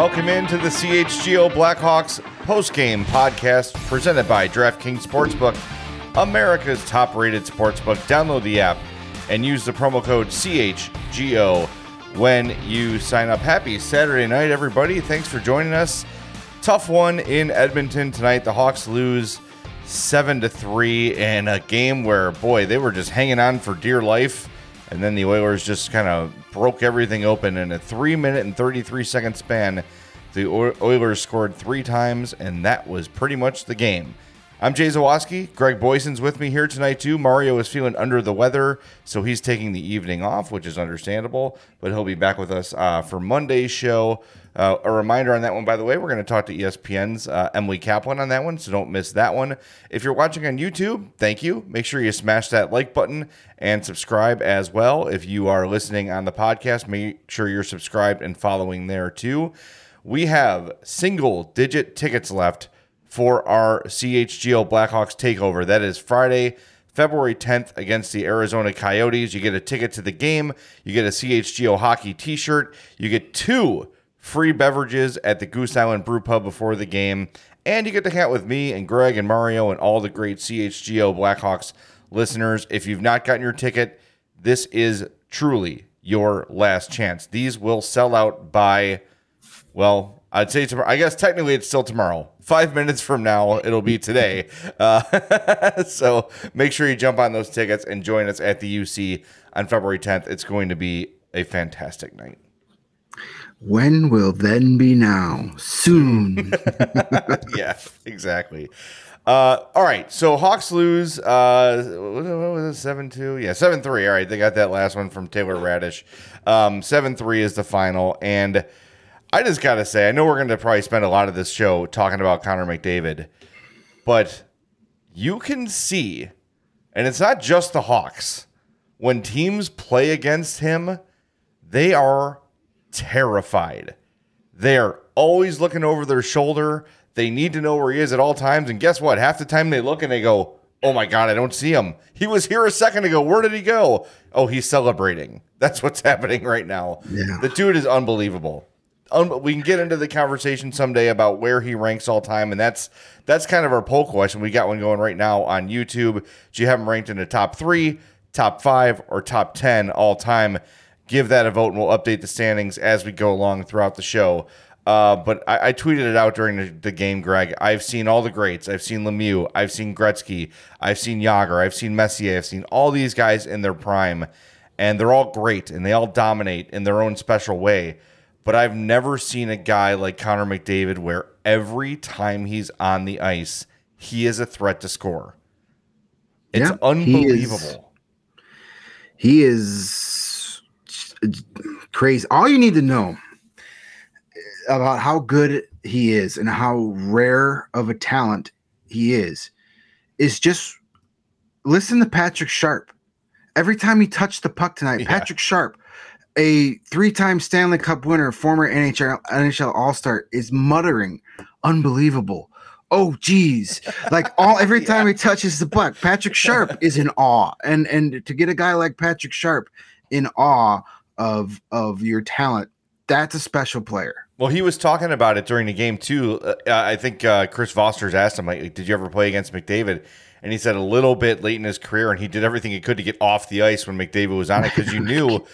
Welcome into the CHGO Blackhawks postgame podcast presented by DraftKings Sportsbook, America's top rated sportsbook. Download the app and use the promo code CHGO when you sign up. Happy Saturday night, everybody. Thanks for joining us. Tough one in Edmonton tonight. The Hawks lose 7 to 3 in a game where, boy, they were just hanging on for dear life. And then the Oilers just kind of broke everything open in a three minute and 33 second span. The Oilers scored three times, and that was pretty much the game. I'm Jay Zawaski. Greg Boysen's with me here tonight, too. Mario is feeling under the weather, so he's taking the evening off, which is understandable, but he'll be back with us uh, for Monday's show. Uh, a reminder on that one, by the way, we're going to talk to ESPN's uh, Emily Kaplan on that one, so don't miss that one. If you're watching on YouTube, thank you. Make sure you smash that like button and subscribe as well. If you are listening on the podcast, make sure you're subscribed and following there too. We have single digit tickets left for our CHGO Blackhawks takeover. That is Friday, February 10th against the Arizona Coyotes. You get a ticket to the game, you get a CHGO hockey t shirt, you get two free beverages at the Goose Island Brew Pub before the game, and you get to hang out with me and Greg and Mario and all the great CHGO Blackhawks listeners. If you've not gotten your ticket, this is truly your last chance. These will sell out by, well, I'd say tomorrow. I guess technically it's still tomorrow. Five minutes from now, it'll be today. Uh, so make sure you jump on those tickets and join us at the UC on February 10th. It's going to be a fantastic night. When will then be now? Soon. yeah, exactly. Uh, all right, so Hawks lose. Uh, what was it? Seven two. Yeah, seven three. All right, they got that last one from Taylor Raddysh. Um, seven three is the final, and I just gotta say, I know we're gonna probably spend a lot of this show talking about Connor McDavid, but you can see, and it's not just the Hawks. When teams play against him, they are terrified. They're always looking over their shoulder. They need to know where he is at all times. And guess what? Half the time they look and they go, Oh my God, I don't see him. He was here a second ago. Where did he go? Oh, he's celebrating. That's what's happening right now. Yeah. The dude is unbelievable. Un- we can get into the conversation someday about where he ranks all time, and that's that's kind of our poll question. We got one going right now on YouTube. Do you have him ranked in the top three, top five, or top ten all time? Give that a vote, and we'll update the standings as we go along throughout the show. Uh, but I, I, tweeted it out during the, the, game, Greg. I've seen all the greats. I've seen Lemieux. I've seen Gretzky. I've seen Jagr. I've seen Messier. I've seen all these guys in their prime, and they're all great and they all dominate in their own special way. But I've never seen a guy like Connor McDavid where every time he's on the ice, he is a threat to score. It's yeah, unbelievable. He is, he is crazy. All you need to know about how good he is and how rare of a talent he is is just listen to Patrick Sharp. Every time he touched the puck tonight, yeah. Patrick Sharp, a three-time Stanley Cup winner, former NHL NHL All-Star, is muttering, "Unbelievable." Oh geez. Like all every time yeah. he touches the puck, Patrick Sharp is in awe. And and to get a guy like Patrick Sharp in awe of of your talent, that's a special player. Well, he was talking about it during the game too. Uh, I think uh, Chris Vosters asked him, like, "Did you ever play against McDavid?" And he said a little bit late in his career, and he did everything he could to get off the ice when McDavid was on it because you knew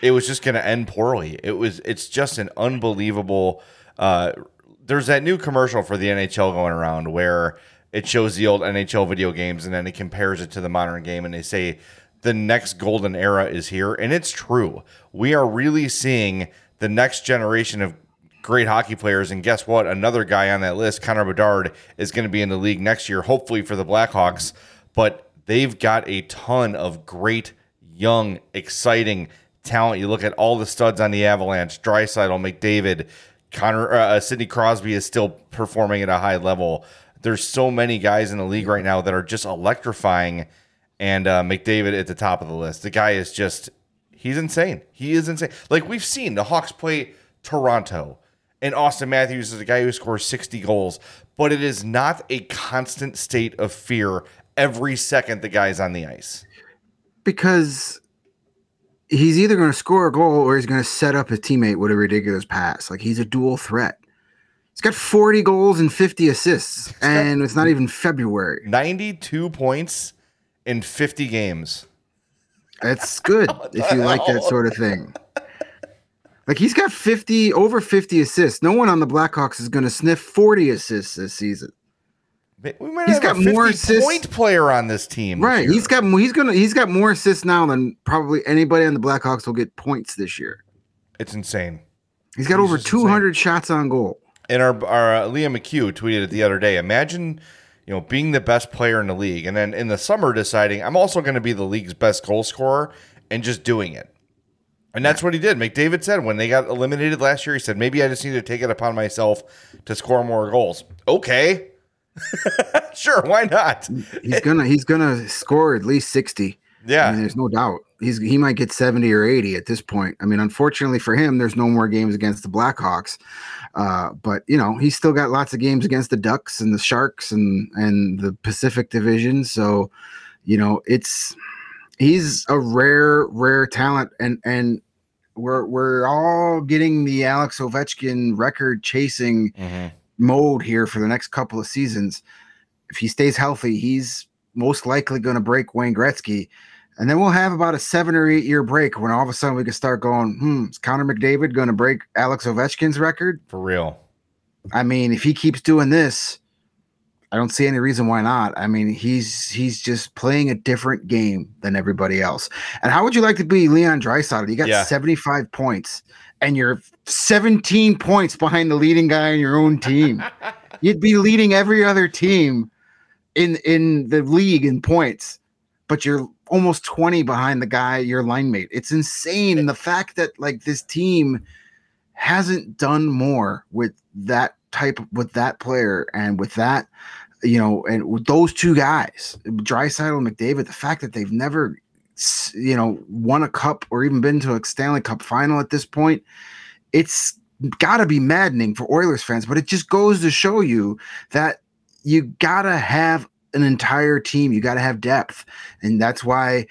it was just going to end poorly. It was. It's just an unbelievable. Uh, there's that new commercial for the NHL going around where it shows the old NHL video games and then it compares it to the modern game, and they say the next golden era is here, and it's true. We are really seeing the next generation of great hockey players. And guess what? Another guy on that list, Connor Bedard, is going to be in the league next year, hopefully for the Blackhawks. But they've got a ton of great, young, exciting talent. You look at all the studs on the Avalanche, Draisaitl, McDavid, Connor, uh, Sidney Crosby is still performing at a high level. There's so many guys in the league right now that are just electrifying. And uh, McDavid at the top of the list. The guy is just, he's insane. He is insane. Like we've seen the Hawks play Toronto and Austin Matthews is a guy who scores 60 goals, but it is not a constant state of fear every second the guy's on the ice. Because he's either going to score a goal or he's going to set up his teammate with a ridiculous pass. Like he's a dual threat. He's got 40 goals and 50 assists, and it's not even February. 92 points in 50 games. That's good if you like that sort of thing. Like he's got 50 over 50 assists. No one on the Blackhawks is going to sniff 40 assists this season. We might he's got more assists. point player on this team. Right. He's got he's gonna he's got more assists now than probably anybody on the Blackhawks will get points this year. It's insane. He's got over 200 insane. shots on goal. And our our uh, Liam McHugh tweeted it the other day. Imagine, you know, being the best player in the league, and then in the summer deciding I'm also going to be the league's best goal scorer, and just doing it. And that's what he did. McDavid said when they got eliminated last year, he said, maybe I just need to take it upon myself to score more goals. Okay. sure, why not? He's gonna he's gonna score at least 60. Yeah. I mean, there's no doubt. He's he might get 70 or 80 at this point. I mean, unfortunately for him, there's no more games against the Blackhawks. Uh, but you know, he's still got lots of games against the Ducks and the Sharks and and the Pacific Division. So, you know, it's he's a rare, rare talent. And and we're we're all getting the Alex Ovechkin record chasing mm-hmm. mode here for the next couple of seasons. If he stays healthy, he's most likely going to break Wayne Gretzky. And then we'll have about a seven or eight year break when all of a sudden we can start going, hmm, is Connor McDavid going to break Alex Ovechkin's record? For real. I mean, if he keeps doing this, I don't see any reason why not. I mean, he's he's just playing a different game than everybody else. And how would you like to be Leon Draisaitl? You got yeah. 75 points and you're 17 points behind the leading guy in your own team. You'd be leading every other team in in the league in points, but you're almost 20 behind the guy, your line mate. It's insane. And the fact that like this team hasn't done more with that type with that player and with that, you know, and with those two guys, Draisaitl and McDavid, the fact that they've never, you know, won a cup or even been to a Stanley Cup final at this point, it's got to be maddening for Oilers fans. But it just goes to show you that you got to have an entire team. You got to have depth, and that's why,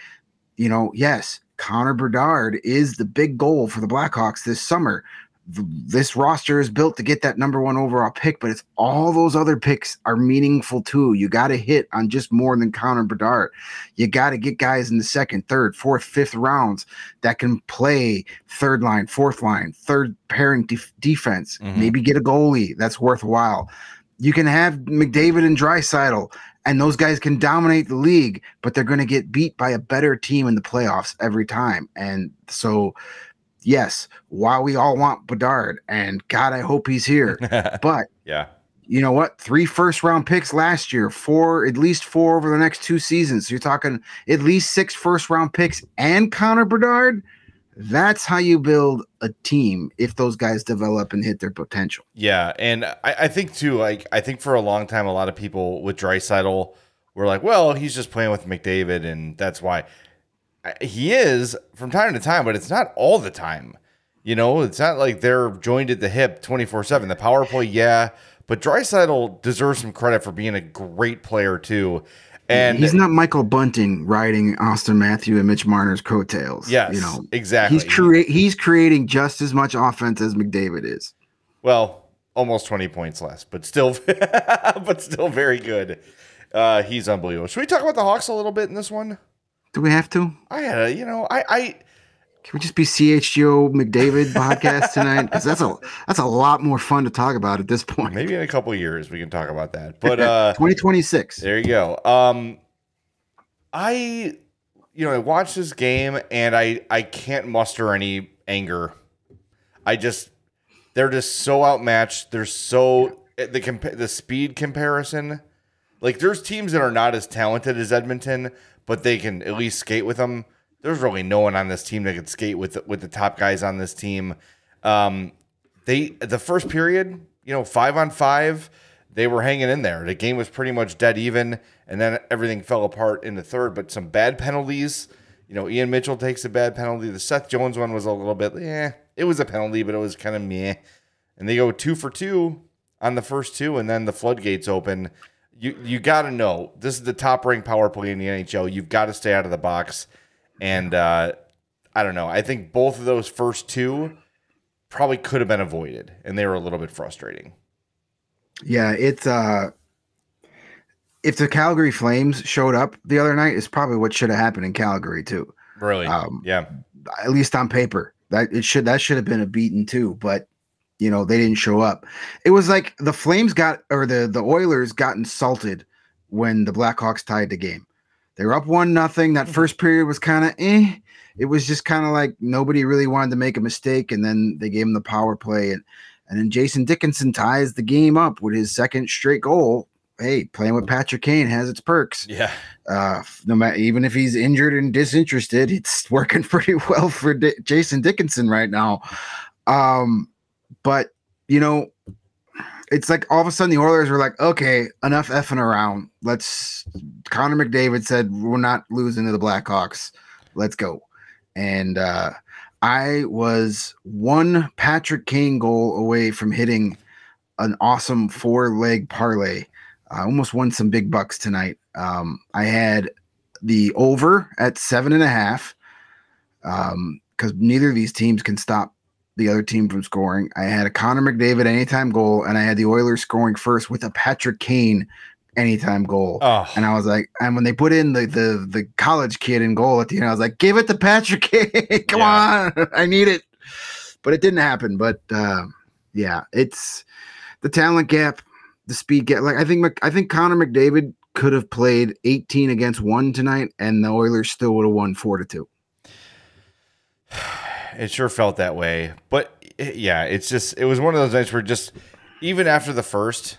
you know, yes, Connor Bedard is the big goal for the Blackhawks this summer this roster is built to get that number one overall pick, but it's all those other picks are meaningful too. You got to hit on just more than Connor Bedard. You got to get guys in the second, third, fourth, fifth rounds that can play third line, fourth line, third pairing def- defense. Mm-hmm. Maybe get a goalie that's worthwhile. You can have McDavid and Draisaitl, and those guys can dominate the league, but they're going to get beat by a better team in the playoffs every time. And so yes, while we all want Bedard, and God, I hope he's here. but yeah, you know what? Three first round picks last year, four, at least four over the next two seasons. So you're talking at least six first round picks and Connor Bedard. That's how you build a team if those guys develop and hit their potential. Yeah. And I, I think too, like, I think for a long time, a lot of people with Draisaitl were like, well, he's just playing with McDavid, and that's why he is from time to time, but it's not all the time. You know, it's not like they're joined at the hip 24 7. The power play, yeah, but Draisaitl deserves some credit for being a great player, too. And he's not Michael Bunting riding Austin Matthew and Mitch Marner's coattails. Yes, you know exactly. He's create he's creating just as much offense as McDavid is. Well, almost twenty points less, but still, but still very good. Uh, he's unbelievable. Should we talk about the Hawks a little bit in this one? Do we have to? I had a, you know, I, I, Can we just be CHGO McDavid podcast tonight? Because that's a that's a lot more fun to talk about at this point. maybe in a couple of years we can talk about that. But uh, 2026. there you go. Um, I, you know, I watched this game and I, I can't muster any anger. I just, they're just so outmatched. They're so the compa- the speed comparison. Like there's teams that are not as talented as Edmonton, but they can at least skate with them. There's really no one on this team that could skate with the, with the top guys on this team. Um, they the first period, you know, five on five, they were hanging in there. The game was pretty much dead even, and then everything fell apart in the third. But some bad penalties. You know, Ian Mitchell takes a bad penalty. The Seth Jones one was a little bit, yeah, it was a penalty, but it was kind of meh. And they go two for two on the first two, and then the floodgates open. You you got to know this is the top ranked power play in the NHL. You've got to stay out of the box, and uh, I don't know. I think both of those first two probably could have been avoided, and they were a little bit frustrating. Yeah, it's uh if the Calgary Flames showed up the other night, it's probably what should have happened in Calgary too. Really, Um, yeah, At least on paper. That it should that should have been a beaten too, but you know, they didn't show up. It was like the Flames got or the the Oilers got insulted when the Blackhawks tied the game. They were up one nothing. That first period was kind of eh. It was just kind of like nobody really wanted to make a mistake, and then they gave him the power play, and and then Jason Dickinson ties the game up with his second straight goal. Hey, playing with Patrick Kane has its perks. yeah, Uh, no matter even if he's injured and disinterested, it's working pretty well for Di- Jason Dickinson right now. Um, but you know, it's like all of a sudden the Oilers were like, okay, enough effing around. Let's. Connor McDavid said we're not losing to the Blackhawks. Let's go. And uh, I was one Patrick Kane goal away from hitting an awesome four leg parlay. I almost won some big bucks tonight. Um, I had the over at seven and a half because neither of these teams can stop the other team from scoring. I had a Connor McDavid anytime goal, and I had the Oilers scoring first with a Patrick Kane anytime goal. oh, And I was like, and when they put in the the the college kid in goal at the end, I was like, give it to Patrick Kane. Come on, I need it. But it didn't happen. But uh, yeah, it's the talent gap, the speed gap. Like I think I think Connor McDavid could have played 18 against one tonight, and the Oilers still would have won four to two. it sure felt that way. But eh, yeah, it's just it was one of those nights where just even after the first,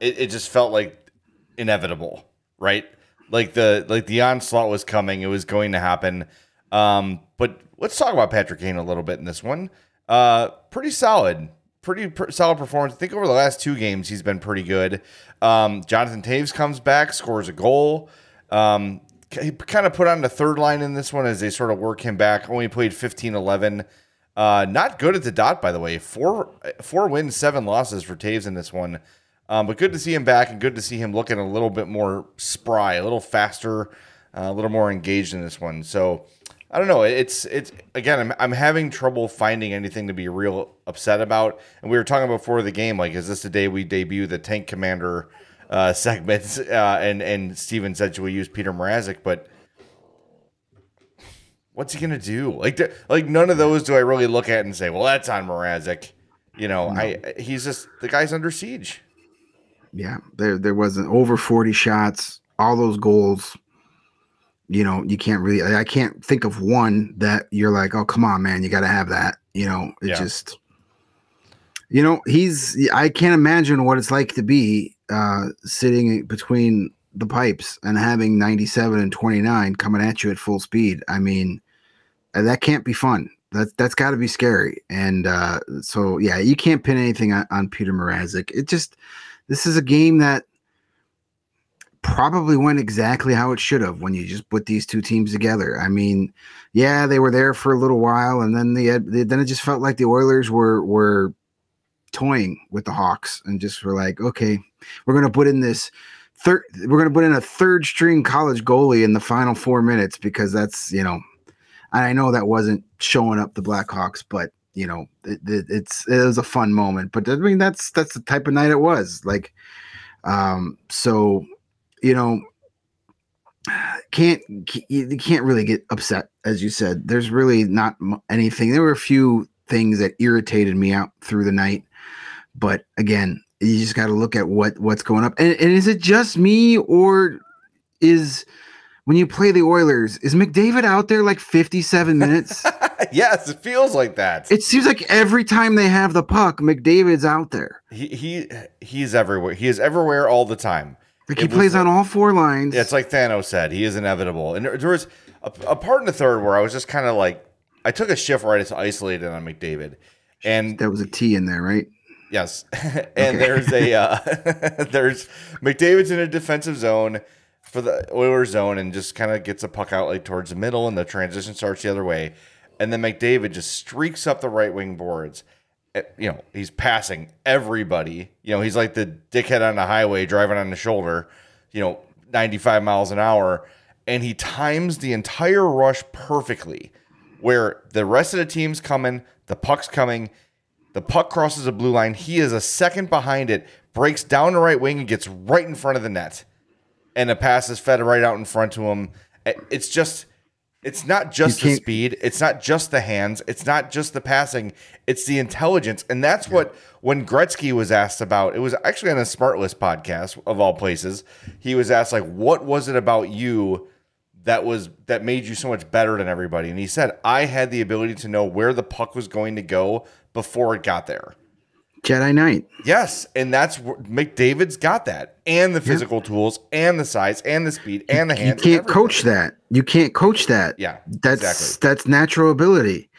it, it just felt like inevitable, right? Like the like the onslaught was coming, it was going to happen. Um, but let's talk about Patrick Kane a little bit in this one. Uh, pretty solid, pretty pr- solid performance. I think over the last two games he's been pretty good. Um, Jonathan Toews comes back, scores a goal. Um, he kind of put on the third line in this one as they sort of work him back. Only played 15 11. Uh, not good at the dot, by the way. Four four wins, seven losses for Toews in this one. Um, but good to see him back and good to see him looking a little bit more spry, a little faster, uh, a little more engaged in this one. So I don't know. It's it's again. I'm I'm having trouble finding anything to be real upset about. And we were talking before the game, like, is this the day we debut the Tank Commander uh, segments? Uh, and and Steven said should we use Peter Mrazek, but what's he gonna do? Like, like none of those do I really look at and say, well, that's on Mrazek. You know, I he's just the guy's under siege. Yeah, there there wasn't over 40 shots, all those goals. You know, you can't really I can't think of one that you're like, "Oh, come on, man, you got to have that." You know, it Yeah. just You know, he's I can't imagine what it's like to be uh sitting between the pipes and having 97 and 29 coming at you at full speed. I mean, uh, that can't be fun. That that's got to be scary. And uh so yeah, you can't pin anything on, on Peter Mrazek. It just this is a game that probably went exactly how it should have when you just put these two teams together. I mean, yeah, they were there for a little while, and then they, had, they then it just felt like the Oilers were were toying with the Hawks and just were like, okay, we're gonna put in this third, we're gonna put in a third string college goalie in the final four minutes because that's you know, and I know that wasn't showing up the Blackhawks, but you know, it, it, it's it was a fun moment. But I mean, that's that's the type of night it was. Like, um, so you know, can't you can't really get upset as you said. There's really not anything. There were a few things that irritated me out through the night, but again, you just got to look at what what's going up. And, and is it just me or is when you play the Oilers, is McDavid out there like 57 minutes? yes, it feels like that. It seems like every time they have the puck, McDavid's out there. He he he's everywhere. He is everywhere all the time. Like he plays on all four lines. It's like Thanos said, he is inevitable. And there, there was a, a, part in the third where I was just kind of like, I took a shift right to isolated on McDavid, and there was a T in there, right? Yes, and okay. there's a uh, there's McDavid's in a defensive zone for the Oilers zone and just kind of gets a puck out like towards the middle, and the transition starts the other way, and then McDavid just streaks up the right wing boards. Eh, you know, he's passing everybody. You know, he's like the dickhead on the highway driving on the shoulder. You know, 95 miles an hour, and he times the entire rush perfectly, where the rest of the team's coming, the puck's coming the puck crosses a blue line. He is a second behind it, breaks down the right wing and gets right in front of the net. And the pass is fed right out in front to him. It's just, it's not just the speed. It's not just the hands. It's not just the passing. It's the intelligence. And that's yeah. what, when Gretzky was asked about, it was actually on a Smartless podcast of all places. He was asked, like, what was it about you that was that made you so much better than everybody and he said i had the ability to know where the puck was going to go before it got there. Jedi Knight. Yes, and that's McDavid's got that, and the physical yeah. tools, and the size, and the speed, and the hands. You can't coach that. You can't coach that. Yeah, that's exactly. that's natural ability.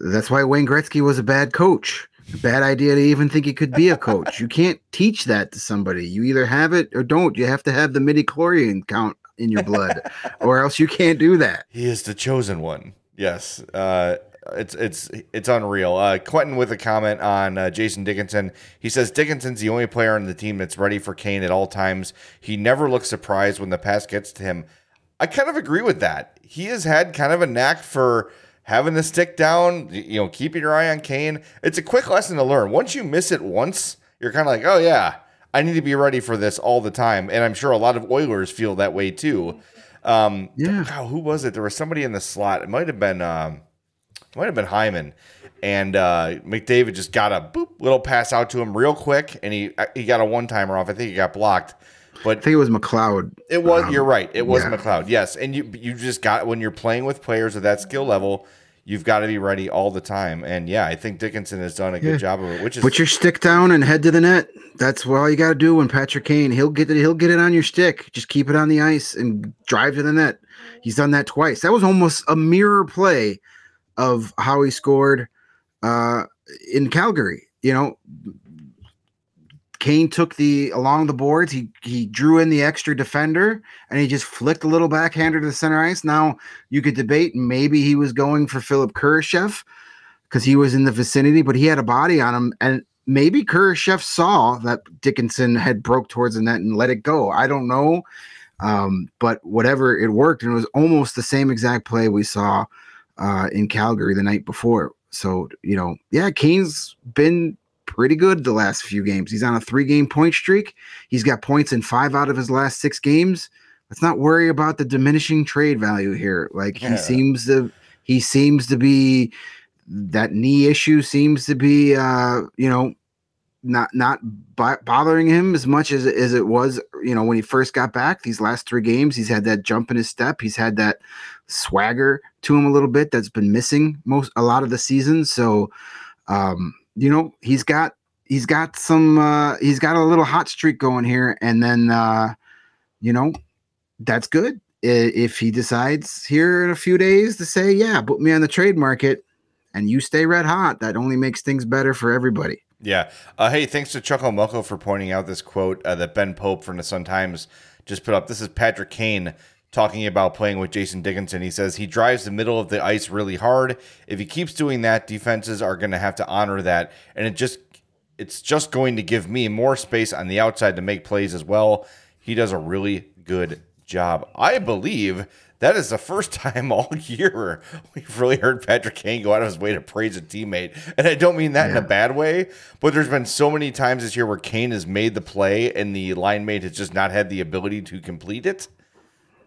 That's why Wayne Gretzky was a bad coach. Bad idea to even think he could be a coach. you can't teach that to somebody. You either have it or don't. You have to have the midichlorian count in your blood, or else you can't do that. He is the chosen one. Yes. Uh, it's it's it's unreal. Uh, Quentin with a comment on uh, Jason Dickinson. He says Dickinson's the only player on the team that's ready for Kane at all times. He never looks surprised when the pass gets to him. I kind of agree with that. He has had kind of a knack for having the stick down. You know, keeping your eye on Kane. It's a quick lesson to learn. Once you miss it once, you're kind of like, oh yeah, I need to be ready for this all the time. And I'm sure a lot of Oilers feel that way too. Um, yeah. who was it? There was somebody in the slot. It might have been. Um, might have been Hyman. And uh, McDavid just got a boop, little pass out to him real quick, and he he got a one timer off. I think he got blocked. But I think it was McLeod. It was. Um, you're right. It was yeah. McLeod. Yes, and you you just got when you're playing with players of that skill level, you've got to be ready all the time. And yeah, I think Dickinson has done a good yeah. job of it. Which is put your stick down and head to the net. That's what all you got to do. When Patrick Kane, he'll get it. He'll get it on your stick. Just keep it on the ice and drive to the net. He's done that twice. That was almost a mirror play of how he scored uh, in Calgary. You know, Kane took the along the boards. He he drew in the extra defender and he just flicked a little backhander to the center ice. Now you could debate maybe he was going for Philip Kurashev because he was in the vicinity, but he had a body on him, and maybe Kurashev saw that Dickinson had broke towards the net and let it go. I don't know, um, but whatever it worked, and it was almost the same exact play we saw uh, in Calgary the night before. So, you know, yeah, Kane's been pretty good the last few games. He's on a three game point streak. He's got points in five out of his last six games. Let's not worry about the diminishing trade value here. Like yeah. he seems to he seems to be that knee issue seems to be uh, you know, not not bothering him as much as as it was you know when he first got back these last three games he's had that jump in his step he's had that swagger to him a little bit that's been missing most a lot of the season so um you know he's got he's got some uh he's got a little hot streak going here and then uh you know that's good if he decides here in a few days to say yeah put me on the trade market and you stay red hot that only makes things better for everybody yeah. Uh, hey, thanks to Chuckle Muckle for pointing out this quote uh, that Ben Pope from the Sun Times just put up. This is Patrick Kane talking about playing with Jason Dickinson. He says he drives the middle of the ice really hard. If he keeps doing that, defenses are going to have to honor that, and it just it's just going to give me more space on the outside to make plays as well. He does a really good job. I believe that is the first time all year we've really heard Patrick Kane go out of his way to praise a teammate. And I don't mean that yeah. in a bad way, but there's been so many times this year where Kane has made the play and the line mate has just not had the ability to complete it.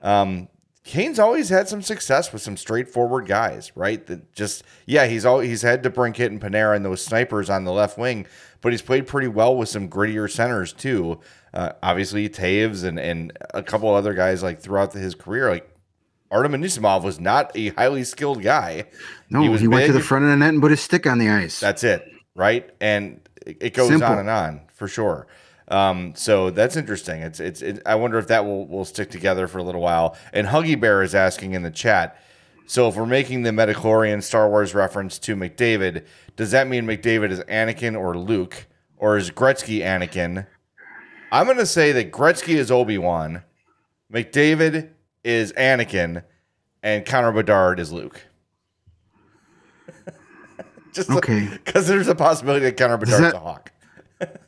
Um, Kane's always had some success with some straightforward guys, right? That just yeah, he's all he's had DeBrincat and Panarin and those snipers on the left wing, but he's played pretty well with some grittier centers too. Uh, obviously, Toews and and a couple other guys like throughout his career, like Artem Anisimov was not a highly skilled guy. No, he, he went to the front of the net and put his stick on the ice. That's it, right? And it goes Simple. on and on for sure. Um, so that's interesting. It's it's. It, I wonder if that will will stick together for a little while. And Huggy Bear is asking in the chat. So if we're making the midichlorian Star Wars reference to McDavid, does that mean McDavid is Anakin or Luke, or is Gretzky Anakin? I'm gonna say that Gretzky is Obi Wan, McDavid is Anakin, and Connor Bedard is Luke. Just okay, because there's a possibility that Connor Bedard's that, a hawk.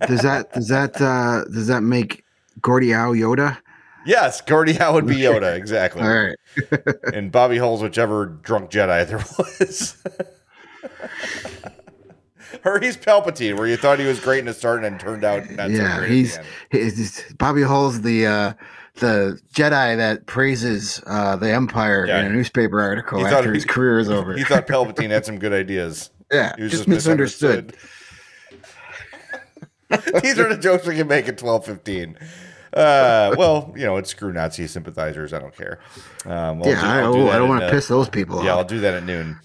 Does that does that uh, does that make Gordie Howe Yoda? Yes, Gordie Howe would be Yoda, exactly. All right. and Bobby Hull's whichever drunk Jedi there was. or he's Palpatine, where you thought he was great in the start and then turned out not yeah, so he's, he's Bobby Hull's the uh, the Jedi that praises uh, the Empire yeah. in a newspaper article he after his career is over. He thought Palpatine had some good ideas. Yeah, he was just, just misunderstood. misunderstood. These are the jokes we can make at twelve fifteen. Uh, well, you know, it's screw Nazi sympathizers. I don't care. Um, yeah, do, I, do I, don't want to uh, piss those people yeah, off. I'll do that at noon.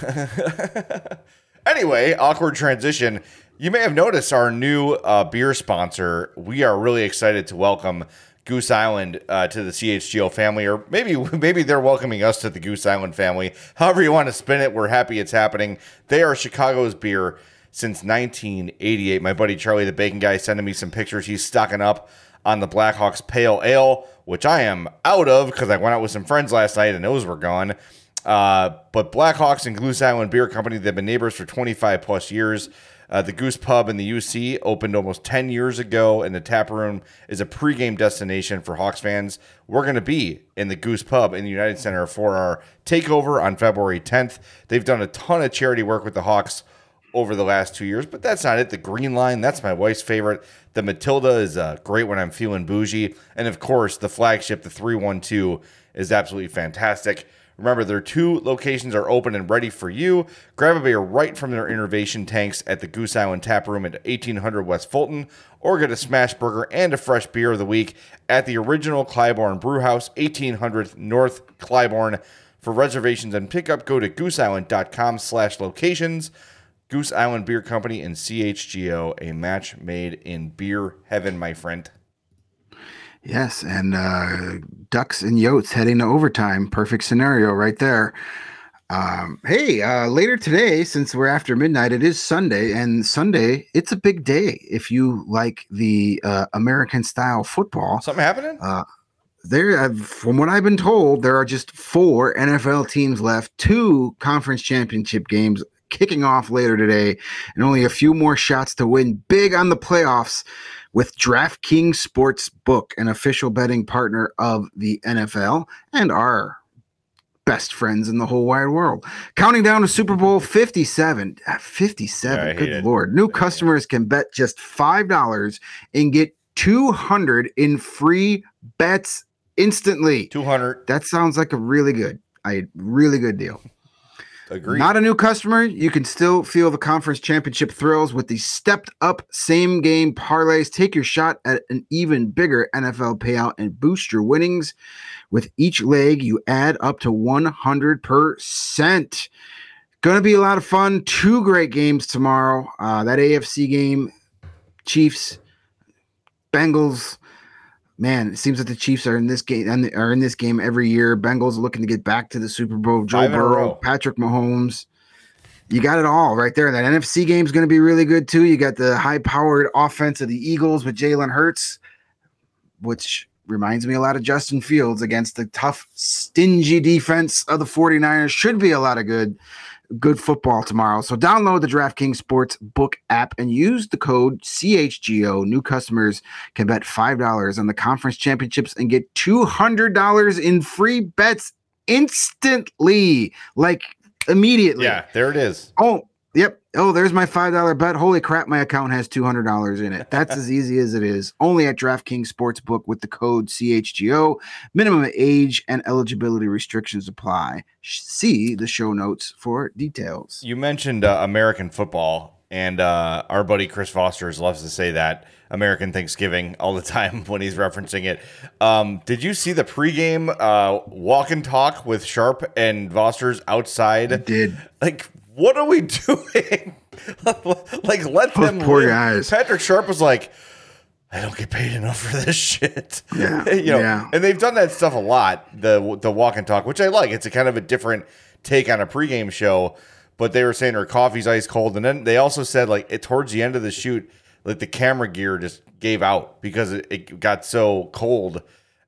anyway, awkward transition. You may have noticed our new uh, beer sponsor. We are really excited to welcome Goose Island uh, to the CHGO family, or maybe maybe they're welcoming us to the Goose Island family. However you want to spin it, we're happy it's happening. They are Chicago's beer since 1988. My buddy Charlie, the bacon guy, sending me some pictures. He's stocking up on the Blackhawks Pale Ale, which I am out of because I went out with some friends last night and those were gone. Uh, but Blackhawks and Goose Island Beer Company, they've been neighbors for 25 plus years. Uh, the Goose Pub in the UC opened almost 10 years ago, and the tap room is a pregame destination for Hawks fans. We're going to be in the Goose Pub in the United Center for our takeover on February 10th. They've done a ton of charity work with the Hawks over the last two years, but that's not it. The Green Line, that's my wife's favorite. The Matilda is uh, great when I'm feeling bougie. And of course, the flagship, the 312, is absolutely fantastic. Remember, their two locations are open and ready for you. Grab a beer right from their innovation tanks at the Goose Island Tap Room at 1800 West Fulton, or get a smash burger and a fresh beer of the week at the original Clybourne Brewhouse, 1800 North Clybourne. For reservations and pickup, go to gooseisland.com slash locations. Goose Island Beer Company and CHGO, a match made in beer heaven, my friend. Yes, and uh, Ducks and Yotes heading to overtime. Perfect scenario right there. Um, hey, uh, later today, since we're after midnight, it is Sunday, and Sunday it's a big day if you like the uh, American style football. Something happening? Uh, there, uh, from what I've been told, there are just four NFL teams left, two conference championship games kicking off later today, and only a few more shots to win big on the playoffs with DraftKings Sportsbook, an official betting partner of the NFL and our best friends in the whole wide world. Counting down to Super Bowl 57. Ah, 57. Yeah, good lord. New customers can bet just $5 and get 200 in free bets instantly. 200. That sounds like a really good, a really good deal. Agreed. Not a new customer. You can still feel the conference championship thrills with the stepped up same game parlays. Take your shot at an even bigger NFL payout and boost your winnings. With each leg, you add up to 100%. Going to be a lot of fun. Two great games tomorrow. Uh, that AFC game, Chiefs, Bengals man, it seems that the Chiefs are in this game and are in this game every year. Bengals looking to get back to the Super Bowl. Joe Five Burrow, Patrick Mahomes. You got it all right there. That NFC game is going to be really good too. You got the high-powered offense of the Eagles with Jalen Hurts, which reminds me a lot of Justin Fields against the tough, stingy defense of the 49ers. Should be a lot of good. Good football tomorrow. So download the DraftKings Sports Book app and use the code CHGO. New customers can bet $5 on the conference championships and get $200 in free bets instantly, like immediately. Yeah, there it is. Oh, Yep. Oh, there's my $5 bet. Holy crap, my account has $200 in it. That's as easy as it is. Only at DraftKings Sportsbook with the code CHGO. Minimum age and eligibility restrictions apply. See the show notes for details. You mentioned uh, American football, and uh, our buddy Chris Vosters loves to say that American Thanksgiving all the time when he's referencing it. Um, did you see the pregame uh, walk and talk with Sharp and Vosters outside? I did. Like, what are we doing? like, let Those them poor live. guys. Patrick Sharp was like, I don't get paid enough for this shit. Yeah, you know, yeah. and they've done that stuff a lot. The the walk and talk, which I like. It's a kind of a different take on a pregame show. But they were saying her coffee's ice cold, and then they also said like it towards the end of the shoot, like the camera gear just gave out because it, it got so cold.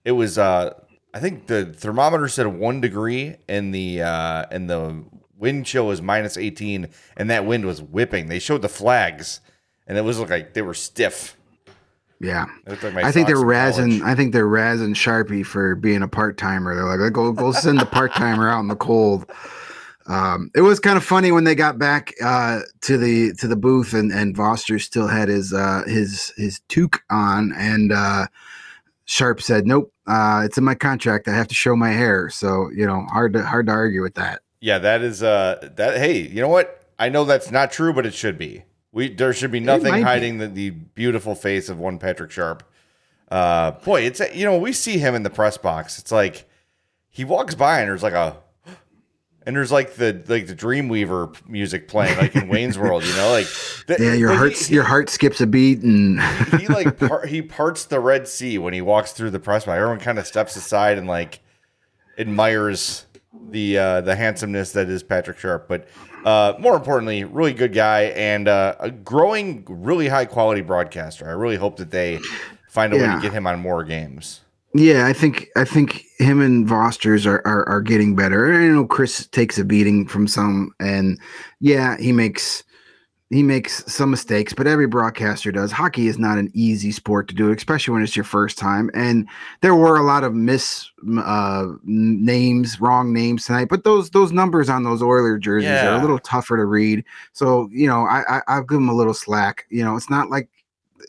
It was uh I think the thermometer said one degree and the uh and the wind chill was minus 18 and that wind was whipping. They showed the flags and it was like they were stiff. Yeah. Like I think they're razzing. I think they're razzing Sharpie for being a part timer. They're like, go go send the part timer out in the cold. Um, it was kind of funny when they got back uh, to the to the booth and and Voster still had his uh, his his toque on and uh, Sharp said, "Nope, uh, it's in my contract. I have to show my hair." So you know, hard to hard to argue with that. Yeah, that is uh that hey, you know what? I know that's not true, but it should be. We there should be nothing might be. hiding the, the beautiful face of one Patrick Sharp. Uh boy, it's you know, we see him in the press box. It's like he walks by and there's like a and there's like the like the Dreamweaver music playing like in Wayne's World, you know, like the, Yeah, your heart he- your heart skips a beat and he like par- he parts the Red Sea when he walks through the press box. Everyone kind of steps aside and like admires the uh, the handsomeness that is Patrick Sharp. But uh, more importantly, really good guy and uh, a growing, really high quality broadcaster. I really hope that they find a way to get him on more games. Yeah, I think I think him and Vosters are, are are getting better. I know Chris takes a beating from some, and yeah, he makes he makes some mistakes, but every broadcaster does. Hockey is not an easy sport to do, especially when it's your first time. And there were a lot of miss uh, names, wrong names tonight. But those those numbers on those Oiler jerseys are a little tougher to read. So you know, I, I I'll give him a little slack. You know, it's not like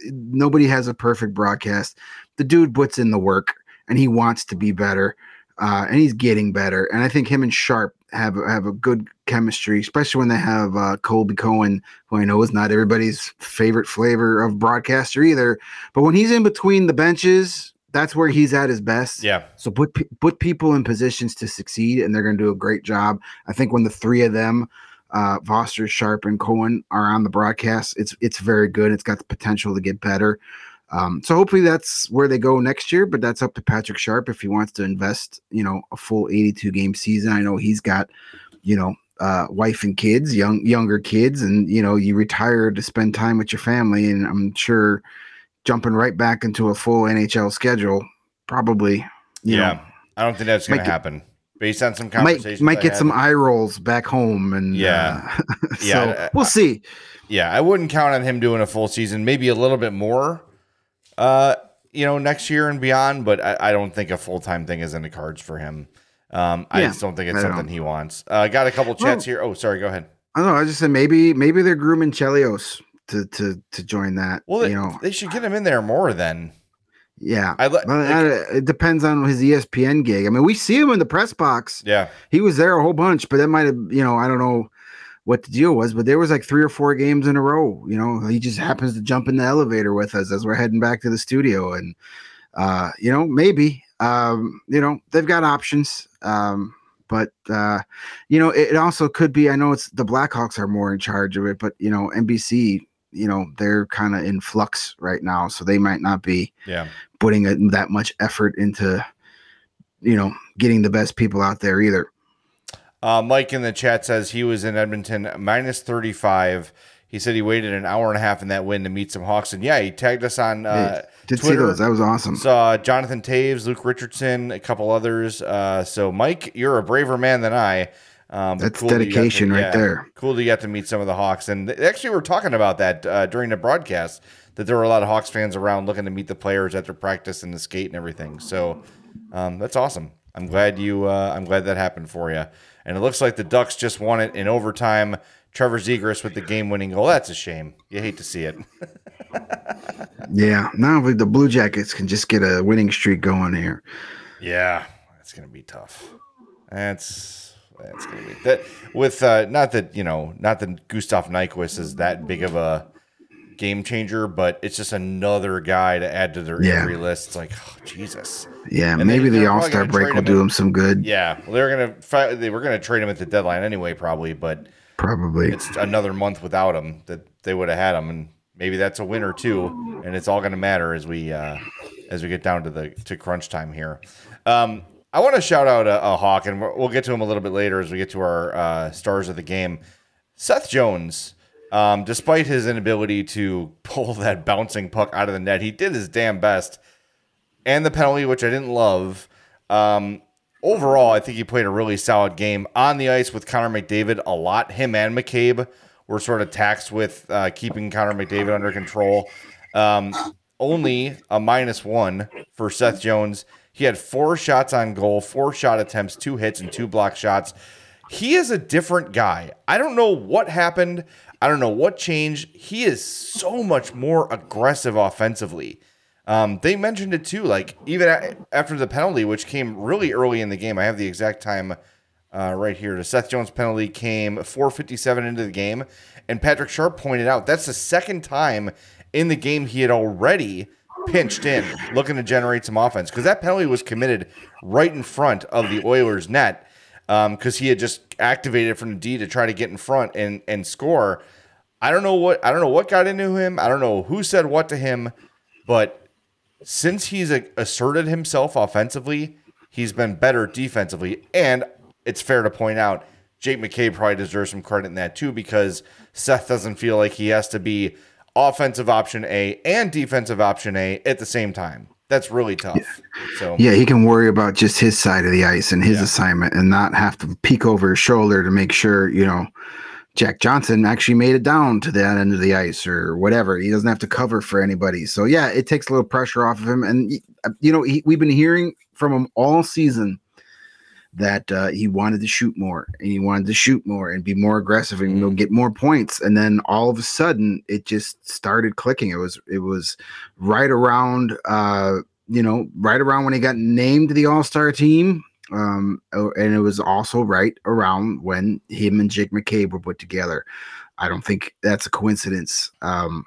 nobody has a perfect broadcast. The dude puts in the work, and he wants to be better, uh, and he's getting better. And I think him and Sharp have have a good chemistry, especially when they have uh, Colby Cohen, who I know is not everybody's favorite flavor of broadcaster either. But when he's in between the benches, that's where he's at his best. Yeah, So put put people in positions to succeed, and they're going to do a great job. I think when the three of them, uh, Foster, Sharp, and Cohen, are on the broadcast, it's it's very good. It's got the potential to get better. Um, so hopefully that's where they go next year. But that's up to Patrick Sharp if he wants to invest, you know, a full 82 game season. I know he's got, you know, uh, wife and kids, young younger kids, and you know, you retire to spend time with your family, and I'm sure jumping right back into a full NHL schedule probably, you yeah. know, I don't think that's going to happen based on some might conversations. might I get some eye rolls back home, and Yeah. uh, so Yeah, we'll see. Yeah, I wouldn't count on him doing a full season, maybe a little bit more, uh, you know, next year and beyond. But I, I don't think a full time thing is in the cards for him. Um, I Yeah, just don't think it's I something he wants. Uh, got a couple chats Well- here. Oh, sorry, go ahead. I don't know. I just said maybe maybe they're grooming Chelios to to to join that. Well, they, you know, they should get him in there more then. yeah. I Well, uh, it depends on his ESPN gig. I mean, we see him in the press box. yeah, He was there a whole bunch, but that might have, you know, I don't know what the deal was, but there was like three or four games in a row. You know, he just happens to jump in the elevator with us as we're heading back to the studio, and uh, you know, maybe, um, you know, they've got options. Um, but uh, you know, it, it also could be. I know it's the Blackhawks are more in charge of it, but you know, NBC, you know, they're kind of in flux right now, so they might not be yeah. putting a, that much effort into, you know, getting the best people out there either. Uh, Mike in the chat says he was in Edmonton minus 35. He said he waited an hour and a half in that wind to meet some Hawks. And yeah, he tagged us on uh, Did see Twitter. those? That was awesome. Saw Jonathan Toews, Luke Richardson, a couple others. Uh, so, Mike, you're a braver man than I. Um, That's cool that you to- dedication right there. Cool that you got to meet some of the Hawks. And actually, we were talking about that uh, during the broadcast that there were a lot of Hawks fans around looking to meet the players at their practice and the skate and everything. So um, that's awesome. I'm glad you. Uh, I'm glad that happened for you. And it looks like the Ducks just won it in overtime. Trevor Zegras with the game-winning goal. That's a shame. You hate to see it. Yeah. Now the Blue Jackets can just get a winning streak going here. Yeah, that's gonna be tough. That's that's gonna be that with uh, not that you know not that Gustav Nyquist is that big of a game changer, but it's just another guy to add to their Yeah. injury list. It's like oh, Jesus. Yeah, And maybe they- the All Star break will him do him some good. Yeah, well, they're gonna they were gonna trade him at the deadline anyway, probably, but Probably. it's another month without him that they would have had him, and maybe that's a win or two, and it's all going to matter as we uh, as we get down to the to crunch time here. Um, I want to shout out a, a hawk, and we'll we'll get to him a little bit later as we get to our uh, stars of the game. Seth Jones, um, despite his inability to pull that bouncing puck out of the net, he did his damn best, and the penalty, which I didn't love. Um, overall, I think he played a really solid game on the ice with Connor McDavid a lot. Him and McCabe were sort of taxed with uh, keeping Connor McDavid under control. Um, only a minus one for Seth Jones. He had four shots on goal, four shot attempts, two hits, and two block shots. He is a different guy. I don't know what happened. I don't know what changed. He is so much more aggressive offensively. Um, they mentioned it too, like even a- after the penalty, which came really early in the game. I have the exact time uh, right here. The Seth Jones penalty came 4:57 into the game, and Patrick Sharp pointed out that's the second time in the game he had already pinched in, looking to generate some offense because that penalty was committed right in front of the Oilers' net Um, because he had just activated from the D to try to get in front and and score. I don't know what I don't know what got into him. I don't know who said what to him, but since he's asserted himself offensively, he's been better defensively. And it's fair to point out, Jake McCabe probably deserves some credit in that too, because Seth doesn't feel like he has to be offensive option A and defensive option A at the same time. That's really tough. So Yeah, he can worry about just his side of the ice and his Yeah. assignment and not have to peek over his shoulder to make sure, you know, Jack Johnson actually made it down to that end of the ice or whatever. He doesn't have to cover for anybody. So, yeah, it takes a little pressure off of him. And, uh, you know, he, we've been hearing from him all season that uh, he wanted to shoot more and he wanted to shoot more and be more aggressive and you know, get more points. And then all of a sudden it just started clicking. It was, it was right around, uh, you know, right around when he got named the All Star team. Um, oh, and it was also right around when him and Jake McCabe were put together. I don't think that's a coincidence. Um,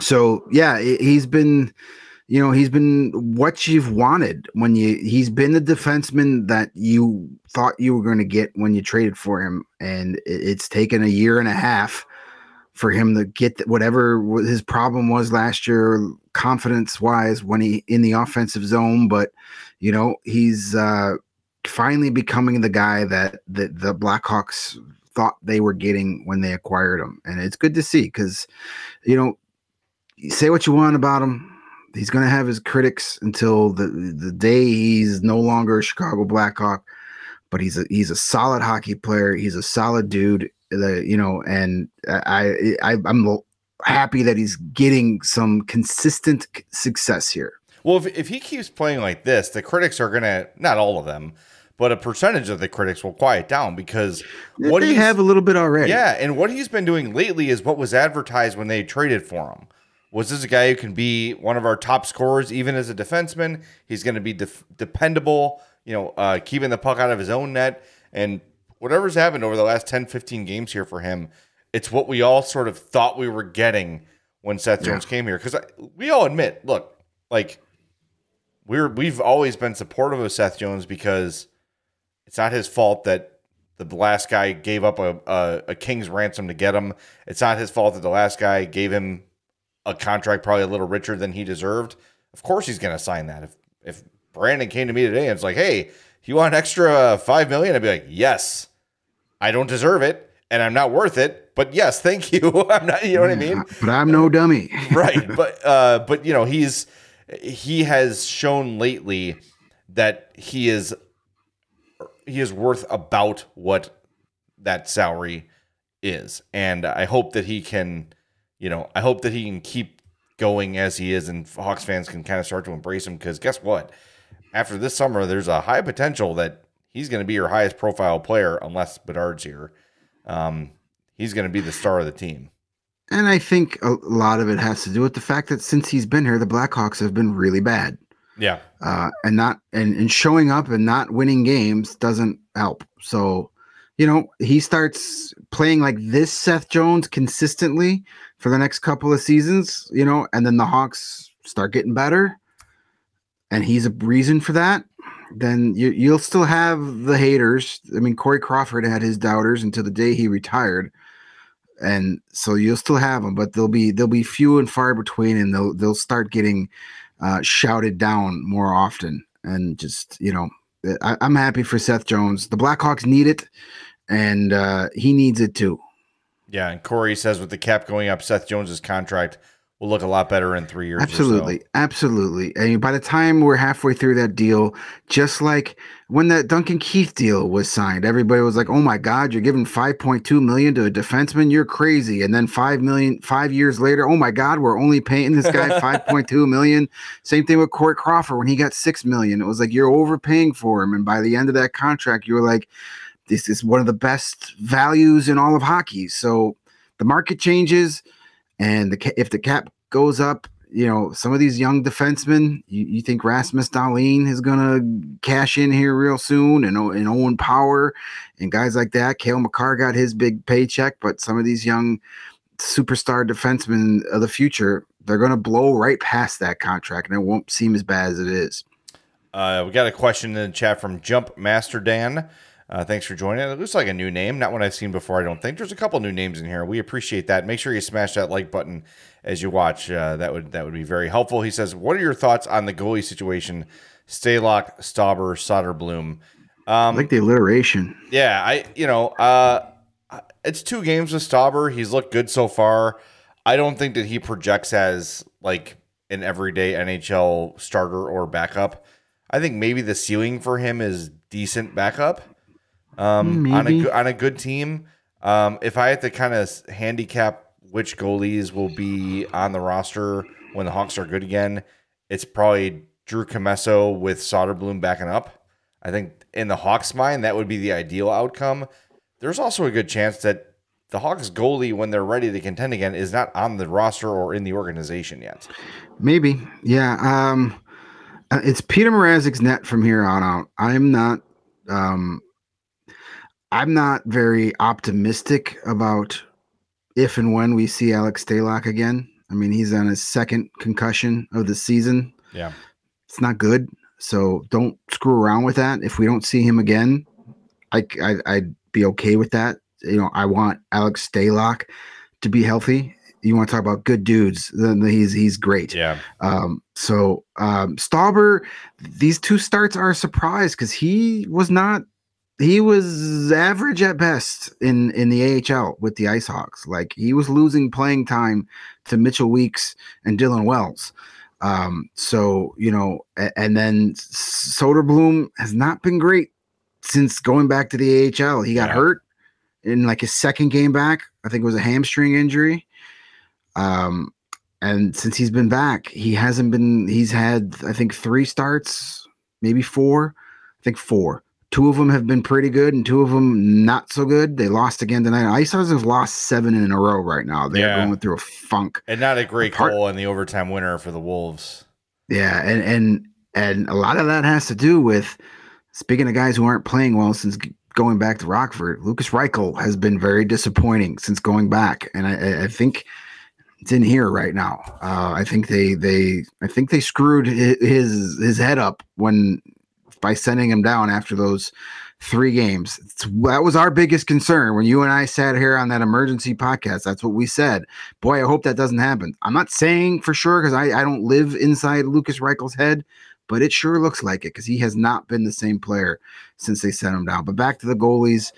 so yeah, he's been, you know, he's been what you've wanted when you. He's been the defenseman that you thought you were going to get when you traded for him, and it's taken a year and a half for him to get whatever his problem was last year, confidence wise, when he in the offensive zone. But you know, he's uh, finally becoming the guy that the, the Blackhawks thought they were getting when they acquired him, and it's good to see because you know, say what you want about him. He's going to have his critics until the the day he's no longer a Chicago Blackhawk. But he's a he's a solid hockey player. He's a solid dude. The you know, and I, I I'm happy that he's getting some consistent success here. Well, if, if he keeps playing like this, the critics are gonna not all of them, but a percentage of the critics will quiet down because what they have a little bit already. Yeah, and what he's been doing lately is what was advertised when they traded for him. Was this a guy who can be one of our top scorers even as a defenseman? He's going to be def- dependable, you know, uh, keeping the puck out of his own net. And whatever's happened over the last 10, 15 games here for him, it's what we all sort of thought we were getting when Seth Jones came here. Because we all admit, look, like we're we've always been supportive of Seth Jones because it's not his fault that the last guy gave up a, a, a king's ransom to get him. It's not his fault that the last guy gave him a contract probably a little richer than he deserved. Of course he's going to sign that. If if Brandon came to me today and it's like, "Hey, you want an extra 5 million?" I'd be like, "Yes. I don't deserve it and I'm not worth it, but yes, thank you." I'm not, you know what I mean? But I'm no dummy. right but uh but you know he's he has shown lately that he is he is worth about what that salary is, and I hope that he can, you know, I hope that he can keep going as he is, and Hawks fans can kind of start to embrace him. Because guess what? After this summer, there's a high potential that he's going to be your highest profile player, unless Bedard's here. Um, he's going to be the star of the team. And I think a lot of it has to do with the fact that since he's been here, the Blackhawks have been really bad. Yeah. Uh, and not and, and showing up and not winning games doesn't help. So, you know, he starts playing like this Seth Jones consistently for the next couple of seasons, you know, and then the Hawks start getting better, and he's a reason for that. Then you, you'll still have the haters. I mean, Corey Crawford had his doubters until the day he retired and so you'll still have them, but they'll be they'll be few and far between, and they'll they'll start getting uh, shouted down more often. And just you know, I, am happy for Seth Jones. The Blackhawks need it, and uh, he needs it too. Yeah, and Corey says with the cap going up, Seth Jones's contract will look a lot better in three years. Absolutely, so. absolutely. And by the time we're halfway through that deal, just like when that Duncan Keith deal was signed, everybody was like, "Oh my God, you're giving 5.2 million to a defenseman? You're crazy!" And then five million, five years later, "Oh my God, we're only paying this guy 5.2 million." Same thing with Corey Crawford when he got six million. It was like you're overpaying for him, and by the end of that contract, you were like, "This is one of the best values in all of hockey." So the market changes and the, if the cap goes up, you know, some of these young defensemen, you, you think Rasmus Dahlin is to cash in here real soon and, and Owen Power and guys like that. Cale Makar got his big paycheck, but some of these young superstar defensemen of the future, they're to blow right past that contract and it won't seem as bad as it is. Uh, we got a question in the chat from Jump Master Dan. Uh, thanks for joining. It looks like a new name, not one I've seen before. I don't think there's a couple new names in here. We appreciate that. Make sure you smash that like button as you watch. Uh, that would that would be very helpful. He says, "What are your thoughts on the goalie situation? Stalock, Stauber, Soderblom." Um, I like the alliteration. Yeah, I you know, uh, it's two games with Stauber. He's looked good so far. I don't think that he projects as like an everyday NHL starter or backup. I think maybe the ceiling for him is decent backup um, on a on a good team. Um, if I had to kind of handicap which goalies will be on the roster when the Hawks are good again, it's probably Drew Commesso with Soderblom backing up. I think in the Hawks' mind, that would be the ideal outcome. There's also a good chance that the Hawks goalie, when they're ready to contend again, is not on the roster or in the organization yet. Maybe, yeah. Um, uh, it's Peter Mrazek's net from here on out. I'm not um, I'm not very optimistic about if and when we see Alex Stalock again. I mean, he's on his second concussion of the season. Yeah. It's not good. So don't screw around with that. If we don't see him again, I, I, would be okay with that. You know, I want Alex Stalock to be healthy. You want to talk about good dudes? Then he's he's great. Yeah. Um. So um, Stauber, these two starts are a surprise because he was not he was average at best in in the AHL with the Ice Hogs. Like he was losing playing time to Mitchell Weeks and Dylan Wells. Um, so you know, and, and then Soderblom has not been great since going back to the AHL. He got yeah. hurt in like his second game back. I think it was a hamstring injury. Um, and since he's been back, he hasn't been. He's had I think three starts, maybe four. I think four Two of them have been pretty good, and two of them not so good. They lost again tonight. Ice have lost seven in a row right now. They're yeah. going through a funk, and not a great Apart- goal in the overtime winner for the Wolves. Yeah, and and and a lot of that has to do with speaking of guys who aren't playing well since going back to Rockford. Lukas Reichel has been very disappointing since going back, and I, I think it's in here right now. Uh, I think they they I think they screwed his his head up when by sending him down after those three games. It's, that was our biggest concern when you and I sat here on that emergency podcast. That's what we said. Boy, I hope that doesn't happen. I'm not saying for sure because I, I don't live inside Lukas Reichel's head, but it sure looks like it because he has not been the same player since they sent him down. But back to the goalies.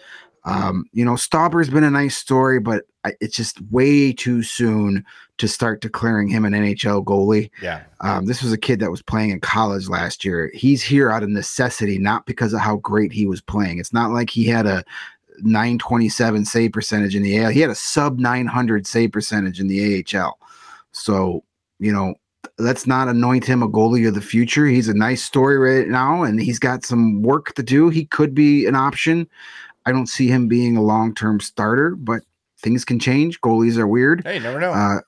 Um, you know, Stauber's been a nice story, but it's just way too soon to start declaring him an NHL goalie. Yeah. Um, this was a kid that was playing in college last year. He's here out of necessity, not because of how great he was playing. It's not like he had a 927 save percentage in the AL. He had a sub 900 save percentage in the AHL. So, you know, let's not anoint him a goalie of the future. He's a nice story right now, and he's got some work to do. He could be an option. I don't see him being a long term starter, but things can change. Goalies are weird. Hey, never know. Uh,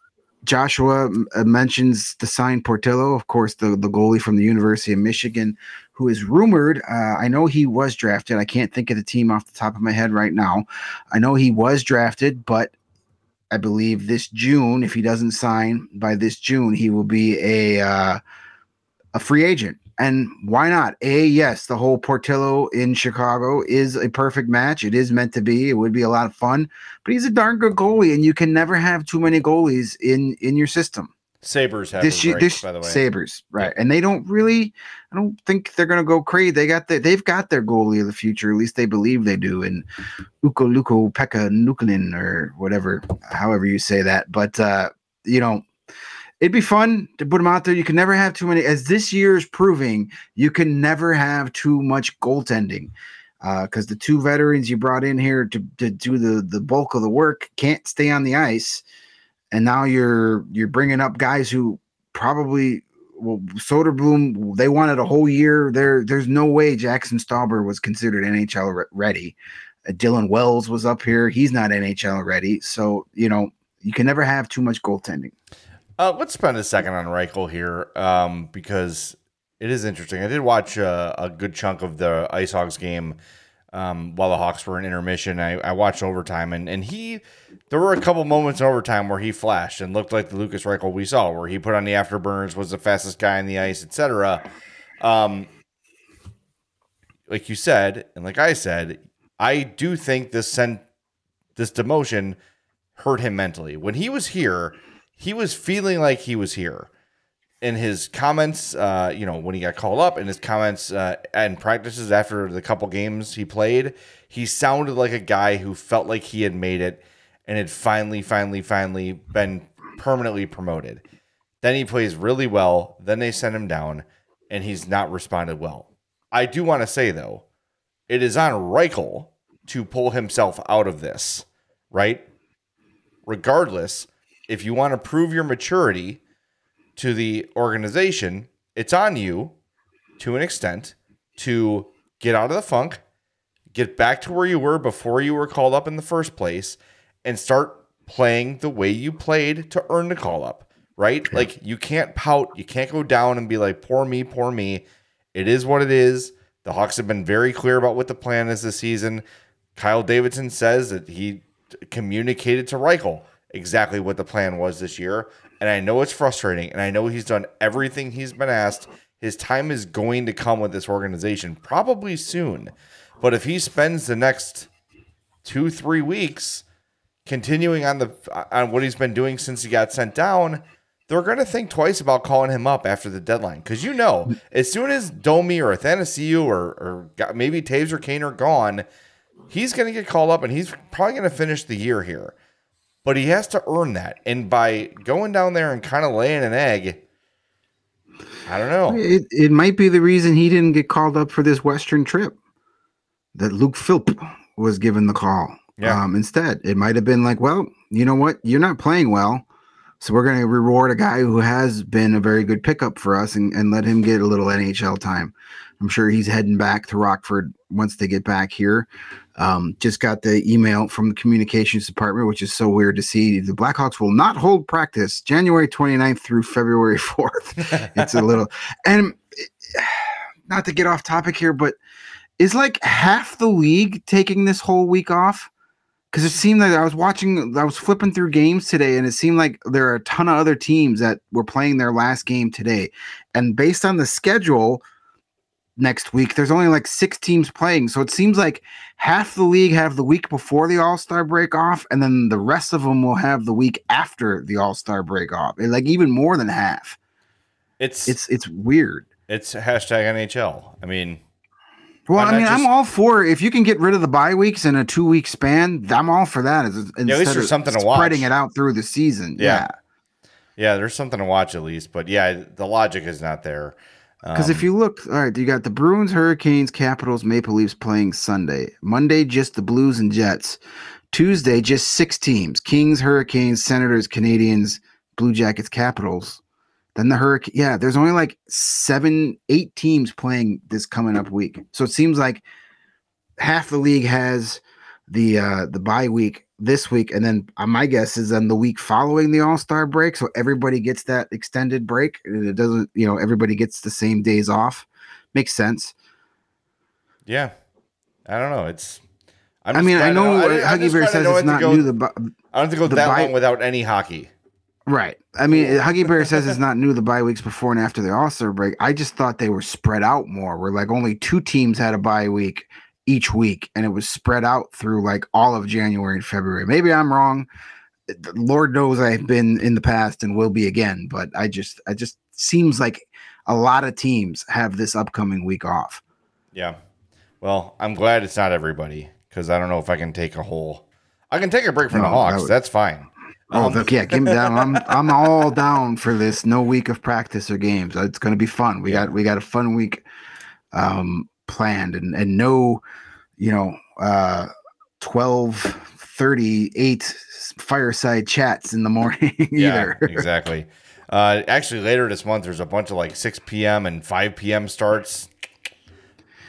Joshua uh, mentions the sign Portillo, of course, the, the goalie from the University of Michigan, who is rumored. Uh, I know he was drafted. I can't think of the team off the top of my head right now. I know he was drafted, but I believe this June, if he doesn't sign by this June, he will be a uh, a free agent. And why not? A yes, the whole Portillo in Chicago is a perfect match. It is meant to be. It would be a lot of fun. But he's a darn good goalie, and you can never have too many goalies in in your system. Sabres have this year, this by the way. Sabres, right? And they don't really. I don't think they're gonna go crazy. They got the, they've got their goalie of the future. At least they believe they do. And Uko Luko Pekka Nuklin or whatever, however you say that. But uh, you know, it'd be fun to put them out there. You can never have too many, as this year is proving, you can never have too much goaltending. Because uh, the two veterans you brought in here to, to do the, the bulk of the work can't stay on the ice, and now you're you're bringing up guys who probably well Soderblom they wanted a whole year. There there's no way Jaxson Stauber was considered NHL re- ready. Uh, Dylan Wells was up here. He's not NHL ready. So you know you can never have too much goaltending. Uh, let's spend a second on Reichel here um, because it is interesting. I did watch uh, a good chunk of the Ice Hogs game um, while the Hawks were in intermission. I, I, watched overtime, and, and he, there were a couple moments in overtime where he flashed and looked like the Lukas Reichel we saw, where he put on the afterburners, was the fastest guy in the ice, etc. Um, like you said, and like I said, I do think this sent this demotion hurt him mentally. When he was here, he was feeling like he was here in his comments, uh, you know, when he got called up, in his comments uh, and practices after the couple games he played, he sounded like a guy who felt like he had made it and had finally, finally, finally been permanently promoted. Then he plays really well. Then they send him down, and he's not responded well. I do want to say though, it is on Reichel to pull himself out of this, right? Regardless if you want to prove your maturity to the organization, it's on you to an extent to get out of the funk, get back to where you were before you were called up in the first place, and start playing the way you played to earn the call up, right? Yeah. Like you can't pout, you can't go down and be like, poor me, poor me. It is what it is. The Hawks have been very clear about what the plan is this season. Kyle Davidson says that he communicated to Reichel exactly what the plan was this year. And I know it's frustrating, and I know he's done everything he's been asked. His time is going to come with this organization, probably soon. But if he spends the next two, three weeks continuing on the on what he's been doing since he got sent down, they're going to think twice about calling him up after the deadline. Because you know, as soon as Domi or Athanasiou or, or maybe Toews or Kane are gone, he's going to get called up and he's probably going to finish the year here but he has to earn that. And by going down there and kind of laying an egg, I don't know. It, it might be the reason he didn't get called up for this Western trip that Luke Philp was given the call. Yeah. Um, instead, it might have been like, well, you know what? You're not playing well. So we're going to reward a guy who has been a very good pickup for us and, and let him get a little NHL time. I'm sure he's heading back to Rockford once they get back here. Um, just got the email from the communications department, which is so weird to see. The Blackhawks will not hold practice January 29th through February 4th. it's a little, and not to get off topic here, but is like half the league taking this whole week off? Because it seemed like I was watching, I was flipping through games today, and it seemed like there are a ton of other teams that were playing their last game today. And based on the schedule, next week. There's only like six teams playing, so it seems like half the league have the week before the All Star break off, and then the rest of them will have the week after the All Star break off. like even more than half. It's it's it's weird. It's hashtag NHL. I mean, Well, I mean, just- I'm all for if you can get rid of the bye weeks in a two week span. I'm all for that. Instead there's of something to watch. spreading it out through the season. Yeah. Yeah, Yeah, there's something to watch at least, but yeah, the logic is not there. Because Um, if you look, all right, you got the Bruins, Hurricanes, Capitals, Maple Leafs playing Sunday. Monday, just the Blues and Jets. Tuesday, just six teams: Kings, Hurricanes, Senators, Canadiens, Blue Jackets, Capitals. Then the Hurricane. Yeah, there's only like seven, eight teams playing this coming up week. So it seems like half the league has the uh the bye week this week, and then uh, my guess is then the week following the All Star break, so everybody gets that extended break. and It doesn't, you know, everybody gets the same days off. Makes sense. yeah, I don't know. It's. I'm I mean, I know I- uh, Huggy Bear says it's not go- new. The I don't have to go that bye- long without any hockey. right. I mean, Huggy Bear says it's not new. The bye weeks before and after the All Star break. I just thought they were spread out more. Where like only two teams had a bye week each week, and it was spread out through like all of January and February. Maybe I'm wrong. Lord knows I've been in the past and will be again, but I just, I just seems like a lot of teams have this upcoming week off. Yeah. Well, I'm glad it's not everybody because I don't know if I can take a whole. I can take a break from the No, that Hawks. would- That's fine. Oh, Um, look, yeah, give me that. I'm I'm all down for this. No week of practice or games. It's going to be fun. We got we got a fun week um planned and and no, you know, uh 12 38 fireside chats in the morning either. Yeah, exactly. Uh, actually, later this month, there's a bunch of like 6 p.m. and 5 p.m. starts.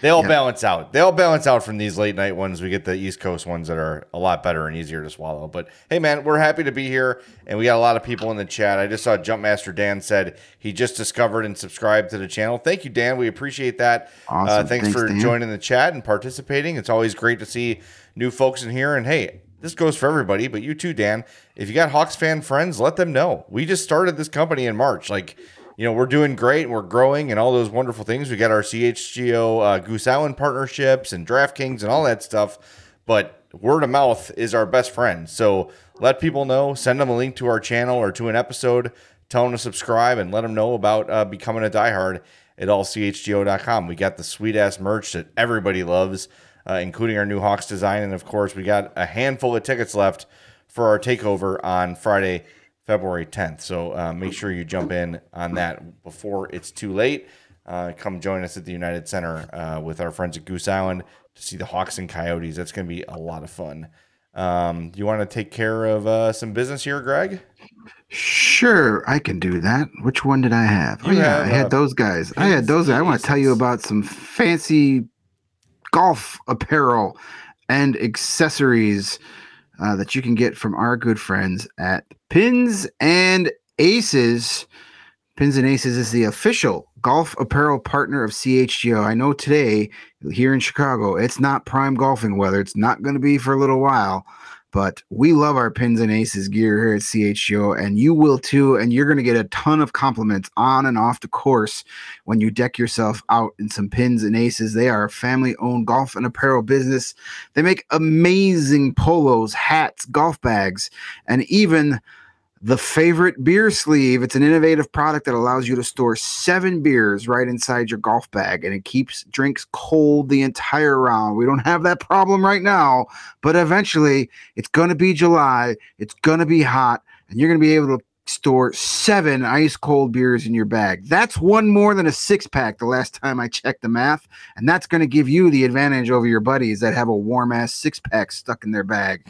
They all Yeah. balance out. They all balance out from these late night ones. We get the East Coast ones that are a lot better and easier to swallow. But hey, man, we're happy to be here, and we got a lot of people in the chat. I just saw Jumpmaster Dan said he just discovered and subscribed to the channel. Thank you, Dan. We appreciate that. Uh, thanks, Thanks, for Dan. joining the chat and participating. It's always great to see new folks in here. And hey, this goes for everybody, but you too, Dan. If you got Hawks fan friends, let them know. We just started this company in March. Like, you know, we're doing great and we're growing and all those wonderful things. We got our CHGO uh, Goose Island partnerships and DraftKings and all that stuff. But word of mouth is our best friend. So let people know, send them a link to our channel or to an episode, tell them to subscribe and let them know about uh, becoming a diehard at allchgo.com. We got the sweet ass merch that everybody loves, uh, including our new Hawks design. And of course, we got a handful of tickets left for our takeover on Friday, February 10th. So uh, make sure you jump in on that before it's too late. Uh, come join us at the United Center uh, with our friends at Goose Island to see the Hawks and Coyotes. That's going to be a lot of fun. Um, you want to take care of uh, some business here, Greg? Sure, I can do that. Which one did I have? Oh yeah, have, I had uh, those guys. I had those. I want to tell you about some fancy golf apparel and accessories uh, that you can get from our good friends at Pins and Aces. Pins and Aces is the official golf apparel partner of CHGO. I know today here in Chicago, it's not prime golfing weather. It's not going to be for a little while, but we love our Pins and Aces gear here at CHGO, and you will too. And you're going to get a ton of compliments on and off the course when you deck yourself out in some Pins and Aces. They are a family owned golf and apparel business. They make amazing polos, hats, golf bags, and even the favorite beer sleeve. It's an innovative product that allows you to store seven beers right inside your golf bag and it keeps drinks cold the entire round. We don't have that problem right now, but eventually it's going to be July, it's going to be hot, and you're going to be able to store seven ice cold beers in your bag. That's one more than a six pack the last time I checked the math. And that's going to give you the advantage over your buddies that have a warm ass six pack stuck in their bag.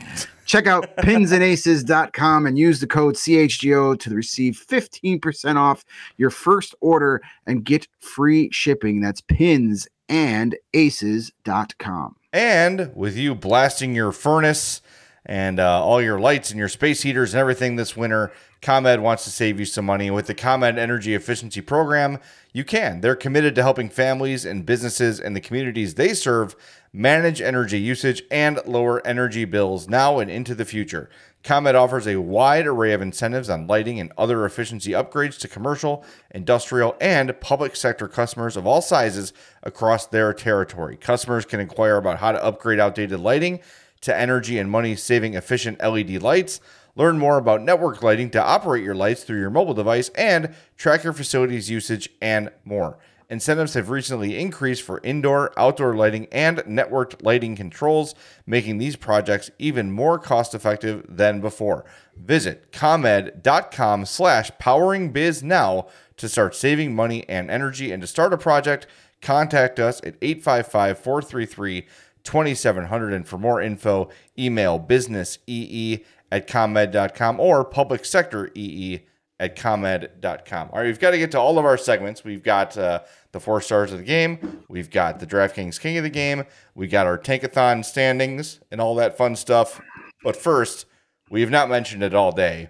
Check out pinsandaces.com and use the code CHGO to receive 15% off your first order and get free shipping. That's pins and aces.com. And with you blasting your furnace and uh, all your lights and your space heaters and everything this winter, ComEd wants to save you some money. With the ComEd Energy Efficiency Program, you can. They're committed to helping families and businesses and the communities they serve manage energy usage and lower energy bills now and into the future. ComEd offers a wide array of incentives on lighting and other efficiency upgrades to commercial, industrial, and public sector customers of all sizes across their territory. Customers can inquire about how to upgrade outdated lighting to energy and money saving efficient LED lights. Learn more about network lighting to operate your lights through your mobile device and track your facility's usage and more. Incentives have recently increased for indoor, outdoor lighting, and networked lighting controls, making these projects even more cost effective than before. Visit ComEd.com slash poweringbiz now to start saving money and energy. And to start a project, contact us at 855 433 2700. And for more info, email businessee at ComEd.com or public sector EE at ComEd.com. All right, we've got to get to all of our segments. We've got uh, the four stars of the game. We've got the DraftKings King of the game. We got our Tankathon standings and all that fun stuff. But first, we have not mentioned it all day.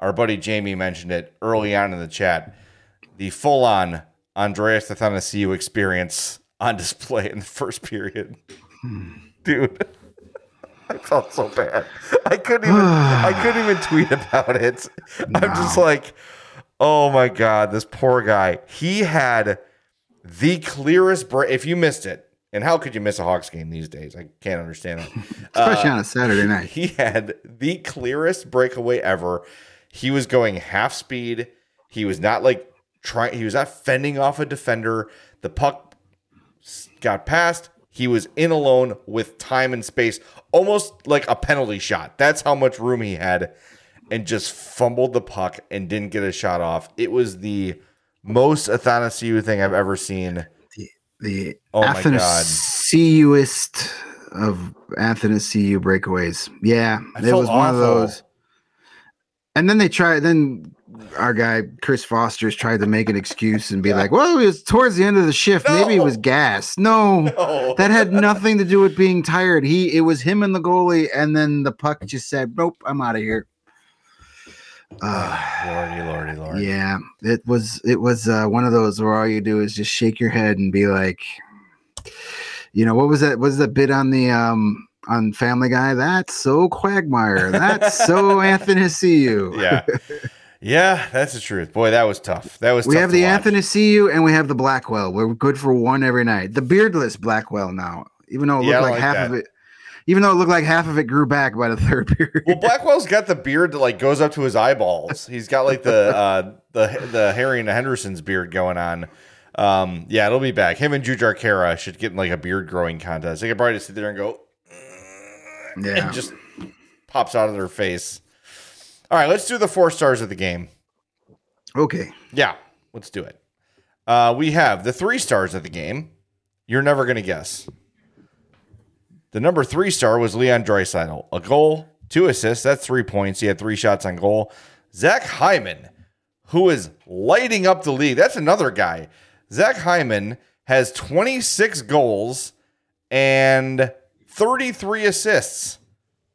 Our buddy Jamie mentioned it early on in the chat. The full on Andreas Athanasiou experience on display in the first period. Dude. I felt so bad. I couldn't even I couldn't even tweet about it. I'm just like, oh my god, this poor guy. He had the clearest break. If you missed it, and how could you miss a Hawks game these days? I can't understand that. Especially on a Saturday uh, night. He had the clearest breakaway ever. He was going half speed. He was not like trying. He was not fending off a defender. The puck got past. He was in alone with time and space, almost like a penalty shot. That's how much room he had, and just fumbled the puck and didn't get a shot off. It was the most Athanasiou thing I've ever seen. The Oh my Athanasiuist of Athanasiou breakaways. Yeah, I it was one of those. And then they tried. Then our guy Chris Vosters tried to make an excuse and be like, "Well, it was towards the end of the shift. Maybe it was gas." No, No. that had nothing to do with being tired. He it was him and the goalie, and then the puck just said, "Nope, I'm out of here." Uh, Lordy, lordy, lordy. yeah, it was it was uh, one of those where all you do is just shake your head and be like, you know, what was that? What was that bit on the um on Family Guy? That's so Quagmire. That's so Anthony See you. yeah. Yeah, that's the truth. Boy, that was tough. That was tough. We have the watch. Anthony Cu and we have the Blackwell. We're good for one every night. The beardless Blackwell now, even though it Yeah, looked like like, half that. of it, even though it looked like half of it grew back by the third period. Well, Blackwell's got the beard that like goes up to his eyeballs. He's got like the uh the the Harry and Henderson's beard going on. Um, yeah, it'll be back. Him and Jujhar Khaira should get in like a beard growing contest. They could probably just sit there and go yeah, and just pops out of their face. All right, let's do the four stars of the game. okay. Yeah, let's do it. Uh, we have the three stars of the game. You're never going to guess. The number three star was Leon Draisaitl. A goal, two assists. That's three points. He had three shots on goal. Zach Hyman, who is lighting up the league. That's another guy. Zach Hyman has 26 goals and 33 assists.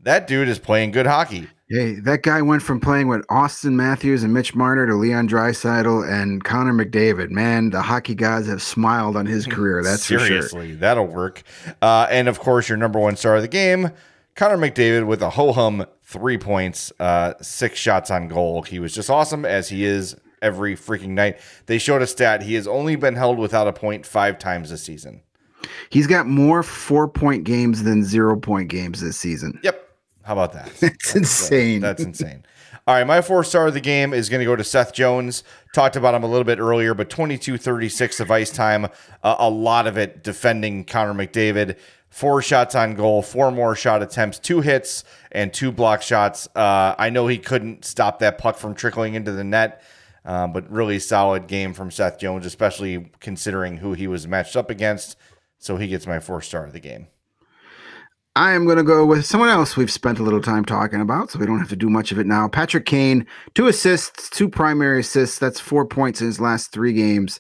That dude is playing good hockey. Hey, that guy went from playing with Auston Matthews and Mitch Marner to Leon Draisaitl and Connor McDavid. Man, the hockey gods have smiled on his career. That's for sure. Seriously, that'll work. Uh, and of course, your number one star of the game, Connor McDavid, with a ho hum three points, uh, six shots on goal. He was just awesome as he is every freaking night. They showed a stat: he has only been held without a point five times this season. He's got more four point games than zero point games this season. Yep. How about that? That's insane. That's insane. All right, my four star of the game is going to go to Seth Jones. Talked about him a little bit earlier, but 22 36 of ice time, uh, a lot of it defending Connor McDavid. Four shots on goal, four more shot attempts, two hits, and two block shots. Uh, I know he couldn't stop that puck from trickling into the net, um, but really solid game from Seth Jones, especially considering who he was matched up against. So he gets my four star of the game. I am going to go with someone else we've spent a little time talking about, so we don't have to do much of it now. Patrick Kane, two assists, two primary assists. That's four points in his last three games.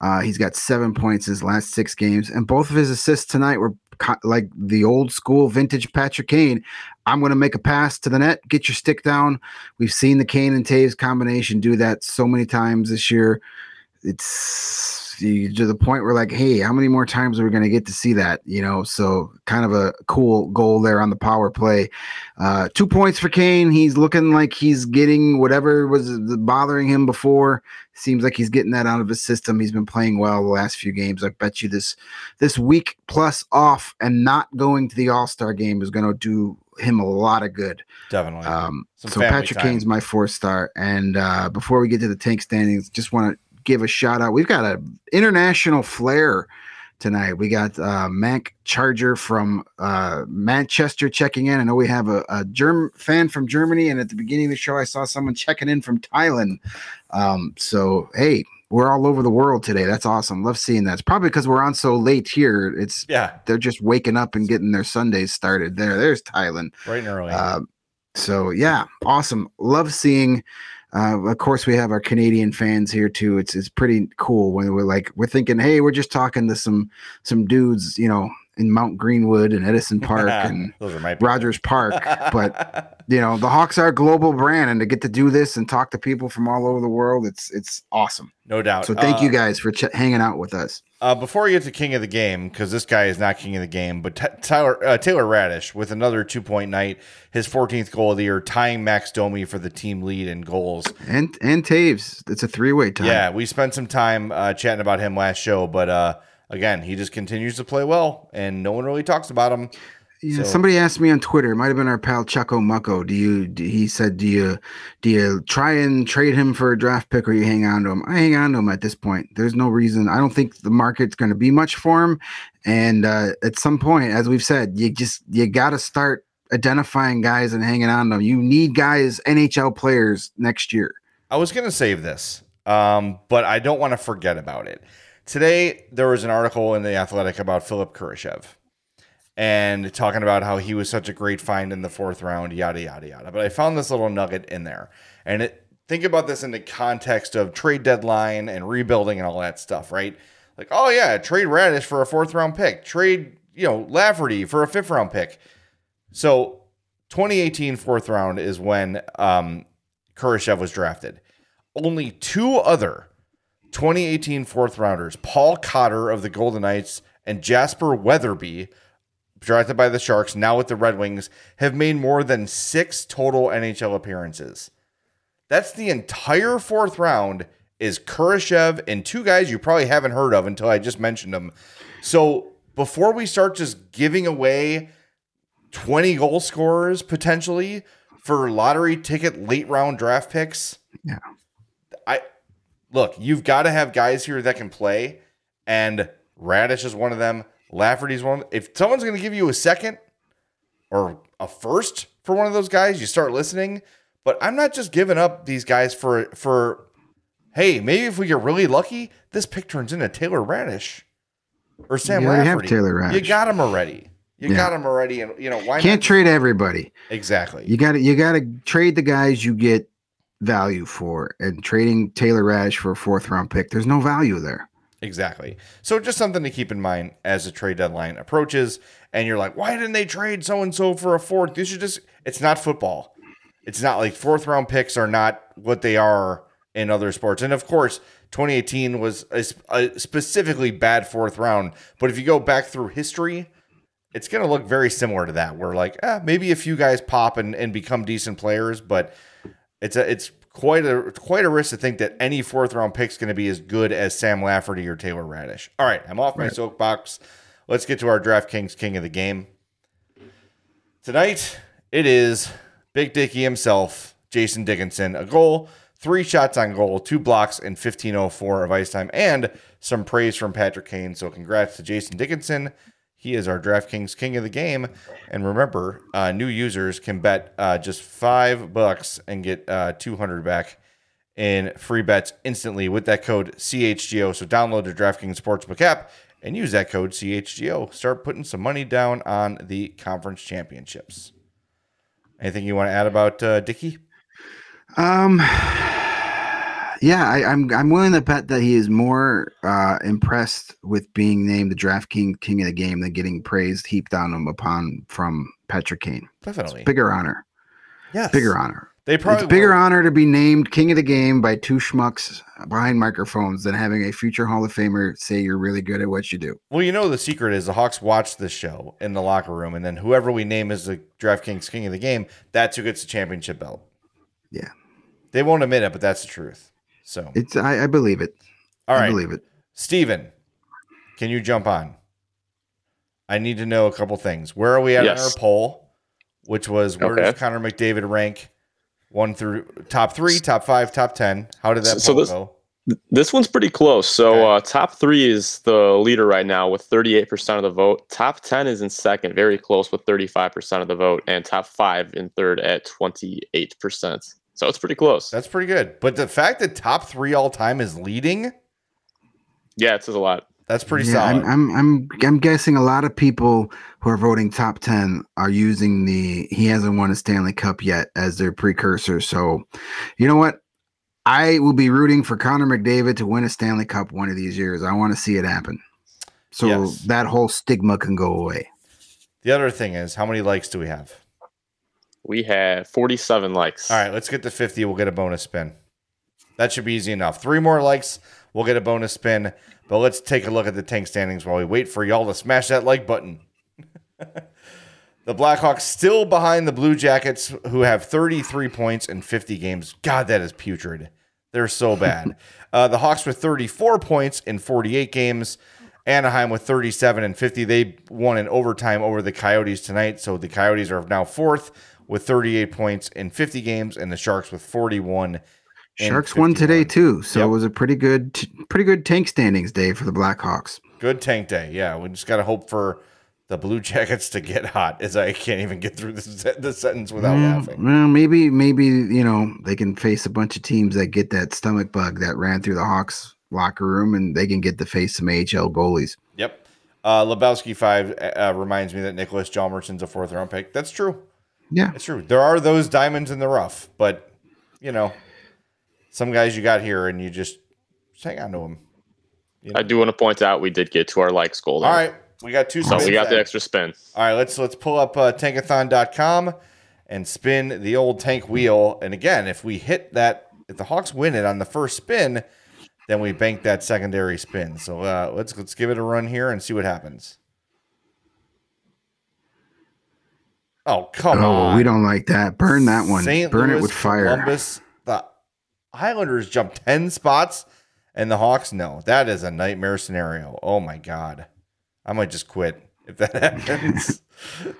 Uh, he's got seven points in his last six games, and both of his assists tonight were co- like the old school vintage Patrick Kane. I'm going to make a pass to the net, get your stick down. We've seen the Kane and Toews combination do that so many times this year. It's you- to the point where like, hey, how many more times are we going to get to see that? You know, so kind of a cool goal there on the power play. Uh, two points for Kane. He's looking like he's getting whatever was bothering him before. Seems like he's getting that out of his system. He's been playing well the last few games. I bet you this this week plus off and not going to the All Star game is going to do him a lot of good. Definitely. Um, so Patrick time. Kane's my four star. And uh, before we get to the tank standings, just want to give a shout out. We've got an international flair tonight. We got uh, Mac Charger from uh, Manchester checking in. I know we have a, a Germ fan from Germany, and at the beginning of the show, I saw someone checking in from Thailand. Um, so hey, we're all over the world today. That's awesome. Love seeing that. It's probably because we're on so late here. It's Yeah, they're just waking up and getting their Sundays started. There, there's Thailand. right and early. Uh, so yeah, awesome. Love seeing. Uh, of course, we have our Canadian fans here too. It's it's pretty cool when we're like we're thinking, hey, we're just talking to some some dudes, you know, in Mount Greenwood and Edison Park and Those are my. Rogers Park, but you know the Hawks are a global brand, and to get to do this and talk to people from all over the world, it's it's awesome. no doubt. So thank Uh, you guys for ch- hanging out with us. Uh, before we get to king of the game, because this guy is not king of the game, but T- Tyler uh, Taylor Raddysh with another two point night, his 14th goal of the year, tying Max Domi for the team lead in goals. And and Toews, it's a three way tie. Yeah, we spent some time uh, chatting about him last show, but uh, again, he just continues to play well, and no one really talks about him. Yeah, So- somebody asked me on Twitter. It might have been our pal Chucko Mucko. Do you? Do, he said, "Do you? Do you try and trade him for a draft pick, or you hang on to him?" I hang on to him at this point. There's no reason. I don't think the market's going to be much for him. And uh, at some point, as we've said, you just you got to start identifying guys and hanging on to them. You need guys, NHL players next year. I was going to save this, um, but I don't want to forget about it. Today, there was an article in The Athletic about Philip Kurashev and talking about how he was such a great find in the fourth round, yada, yada, yada. But I found this little nugget in there. And it, think about this in the context of trade deadline and rebuilding and all that stuff, right? Like, oh, yeah, trade Raddysh for a fourth round pick, trade, you know, Lafferty for a fifth round pick. So 2018 fourth round is when um, Kurashev was drafted. Only two other 2018 fourth rounders, Paul Cotter of the Golden Knights and Jasper Weatherby, drafted by the Sharks, now with the Red Wings, have made more than six total NHL appearances. That's the entire fourth round is Kurashev and two guys you probably haven't heard of until I just mentioned them. So before we start just giving away 20 goal scorers potentially for lottery ticket late round draft picks. Yeah. I look, you've got to have guys here that can play, and Raddysh is one of them. Lafferty's one. If someone's going to give you a second or a first for one of those guys, you start listening. But I'm not just giving up these guys for for. Hey, maybe if we get really lucky, this pick turns into Taylor Raddysh or Sam You Lafferty. Taylor You got him already. You Yeah. got him already, and you know why Can't not? trade everybody. exactly. You got to you got to trade the guys you get value for, and trading Taylor Raddysh for a fourth round pick. There's no value there. Exactly. So just something to keep in mind as the trade deadline approaches, and you're like, why didn't they trade so and so for a fourth? You should just. It's not football. It's not like fourth round picks are not what they are in other sports. And of course, 2018 was a, a specifically bad fourth round. But if you go back through history, it's going to look very similar to that. Where like, eh, maybe a few guys pop and, and become decent players, but it's a it's quite a quite a risk to think that any fourth round pick is going to be as good as Sam Lafferty or Taylor Raddysh. All right, I'm off my soapbox. Let's get to our DraftKings King of the Game. Tonight it is Big Dicky himself, Jason Dickinson, a goal, three shots on goal, two blocks, and 1504 of ice time, and some praise from Patrick Kane. So congrats to Jason Dickinson. He is our DraftKings King of the Game. And remember, uh, new users can bet uh, just five bucks and get uh, 200 back in free bets instantly with that code CHGO. So download the DraftKings Sportsbook app and use that code CHGO. Start putting some money down on the conference championships. Anything you want to add about uh? Um, yeah, I, I'm I'm willing to bet that he is more uh, impressed with being named the draft king king of the game than getting praised heaped on him upon from Patrick Kane. Definitely. Bigger honor, yes. bigger honor. They probably it's bigger will. honor to be named king of the game by two schmucks behind microphones than having a future Hall of Famer say you're really good at what you do. Well, you know the secret is the Hawks watch this show in the locker room, and then whoever we name as the DraftKings King of the Game, that's who gets the championship belt. Yeah, They won't admit it, but that's the truth. So, it's I, I believe it. all I right, believe it. Steven, can you jump on? I need to know a couple things. Where are we at Yes. on our poll? Which was where Okay. does Connor McDavid rank? One through top three, top five, top ten. How did that So poll this- go? This one's pretty close. So Okay. uh, top three is the leader right now with 38% of the vote. Top 10 is in second, very close with 35% of the vote, and top five in third at 28%. So it's pretty close. That's pretty good. But the fact that top three all time is leading, yeah, it says a lot. that's pretty yeah, solid. I'm, I'm I'm I'm guessing a lot of people who are voting top ten are using the he hasn't won a Stanley Cup yet as their precursor. So, you know what? I will be rooting for Connor McDavid to win a Stanley Cup one of these years. I want to see it happen. So Yes. that whole stigma can go away. the other thing is, how many likes do we have? We have 47 likes. All right, let's get to 50. We'll get a bonus spin. That should be easy enough. Three more likes, we'll get a bonus spin. But let's take a look at the tank standings while we wait for y'all to smash that like button. the Blackhawks still behind the Blue Jackets, who have 33 points in 50 games. God, that is putrid. They're so bad. uh, the Hawks with 34 points in 48 games. Anaheim with 37 and 50. They won in overtime over the Coyotes tonight. So the Coyotes are now fourth with 38 points in 50 games, and the Sharks with 41. Sharks won today too, so Yep. it was a pretty good pretty good tank standings day for the Blackhawks. Good tank day. Yeah, we just got to hope for the Blue Jackets to get hot, as I can't even get through this the sentence without well, laughing. well, maybe maybe you know they can face a bunch of teams that get that stomach bug that ran through the Hawks locker room, and they can get to face some AHL goalies. Yep. Uh, Lebowski five uh, reminds me that Nicholas Jalmerson's a fourth round pick. That's true. Yeah, It's true. There are those diamonds in the rough, but you know, some guys you got here, and you just, just hang on to them. I do want to point out we did get to our likes goal. All there. we got two. So we spins got the extra spin. All right, let's let's pull up uh, tankathon.com and spin the old tank wheel. And again, if we hit that, if the Hawks win it on the first spin, then we bank that secondary spin. So uh, let's let's give it a run here and see what happens. Oh come oh, on! we don't like that. Burn that one. St. Burn it with fire. Columbus, the Islanders jumped ten spots, and the Hawks no. That is a nightmare scenario. Oh my god, I might just quit if that happens.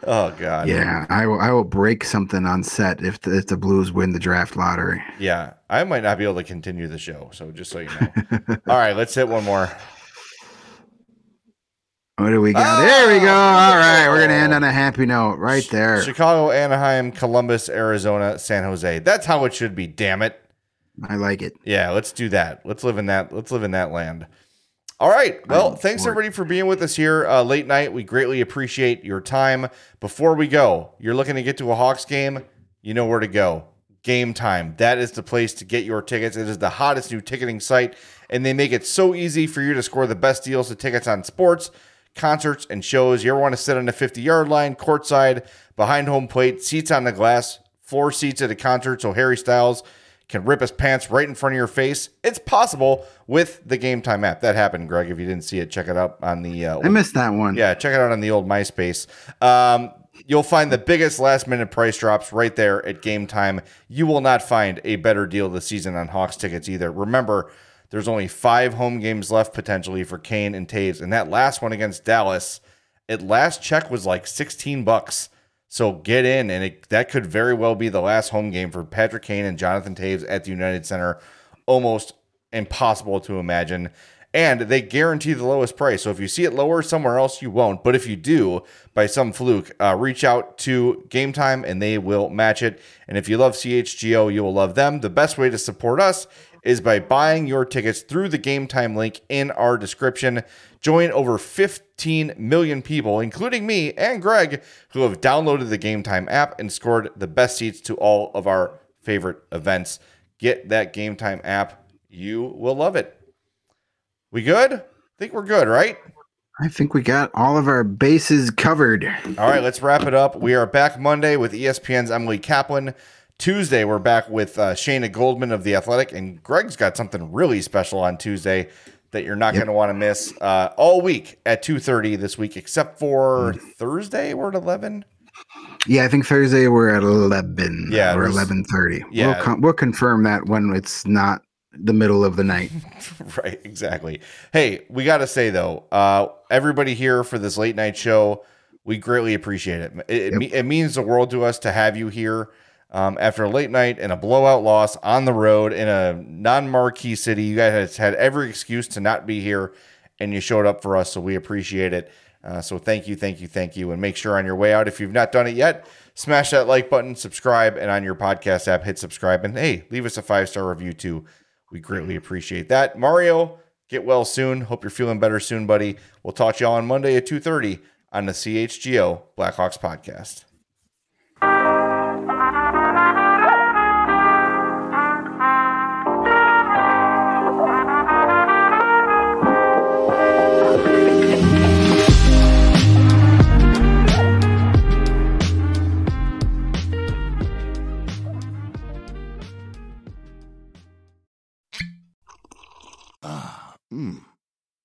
oh god. Yeah, I will. I will break something on set if the, if the Blues win the draft lottery. Yeah, I might not be able to continue the show. So just so you know. All right, let's hit one more. What do we got? Oh! there we go. All right, we're gonna end on a happy note right there. Chicago, Anaheim, Columbus, Arizona, San Jose. That's how it should be. Damn it. I like it. Yeah, let's do that. Let's live in that. Let's live in that land. All right. Well, I'm thanks it. everybody for being with us here uh, late night. We greatly appreciate your time. Before we go, you're looking to get to a Hawks game. You know where to go. Game time. That is the place to get your tickets. It is the hottest new ticketing site, and they make it so easy for you to score the best deals of tickets on sports, concerts, and shows. You ever want to sit on the 50 yard line, courtside, behind home plate, seats on the glass, floor seats at a concert, so Harry Styles can rip his pants right in front of your face. It's possible with the Game Time app. That happened, Greg. If you didn't see it, check it out on the. Uh, I missed that one. yeah, check it out on the old MySpace. Um, you'll find the biggest last minute price drops right there at Game Time. You will not find a better deal this season on Hawks tickets either. Remember, there's only five home games left potentially for Kane and Toews, and that last one against Dallas, at last check was like 16 bucks. So get in, and it, that could very well be the last home game for Patrick Kane and Jonathan Toews at the United Center. Almost impossible to imagine. And they guarantee the lowest price. So if you see it lower somewhere else, you won't. But if you do, by some fluke, uh, reach out to Game Time and they will match it. And if you love CHGO, you will love them. The best way to support us is by buying your tickets through the Game Time link in our description. Join over 15 million people, including me and Greg, who have downloaded the Game Time app and scored the best seats to all of our favorite events. Get that Game Time app. You will love it. We good? think we're good, right? I think we got all of our bases covered. All right, let's wrap it up. We are back Monday with ESPN's Emily Kaplan. Tuesday, we're back with uh, Shayna Goldman of The Athletic. And Greg's got something really special on Tuesday that you're not going to want to miss uh, all week at 2.30 this week, except for Thursday, we're at 11. Yeah, I think Thursday we're at eleven. Yeah, or there's- eleven thirty. Yeah. we'll, con- we'll confirm that when it's not the middle of the night. right, exactly. Hey, we got to say though, uh, everybody here for this late night show, we greatly appreciate it. It, it, me- it means the world to us to have you here. Um, after a late night and a blowout loss on the road in a non marquee city, you guys had every excuse to not be here, and you showed up for us, so we appreciate it. Uh, so thank you, thank you, thank you. And make sure on your way out, if you've not done it yet, smash that like button, subscribe, and on your podcast app, hit subscribe. And hey, leave us a five star review too. We greatly appreciate that. Mario, get well soon. Hope you're feeling better soon, buddy. We'll talk to y'all on Monday at 2.30 on the CHGO Blackhawks podcast.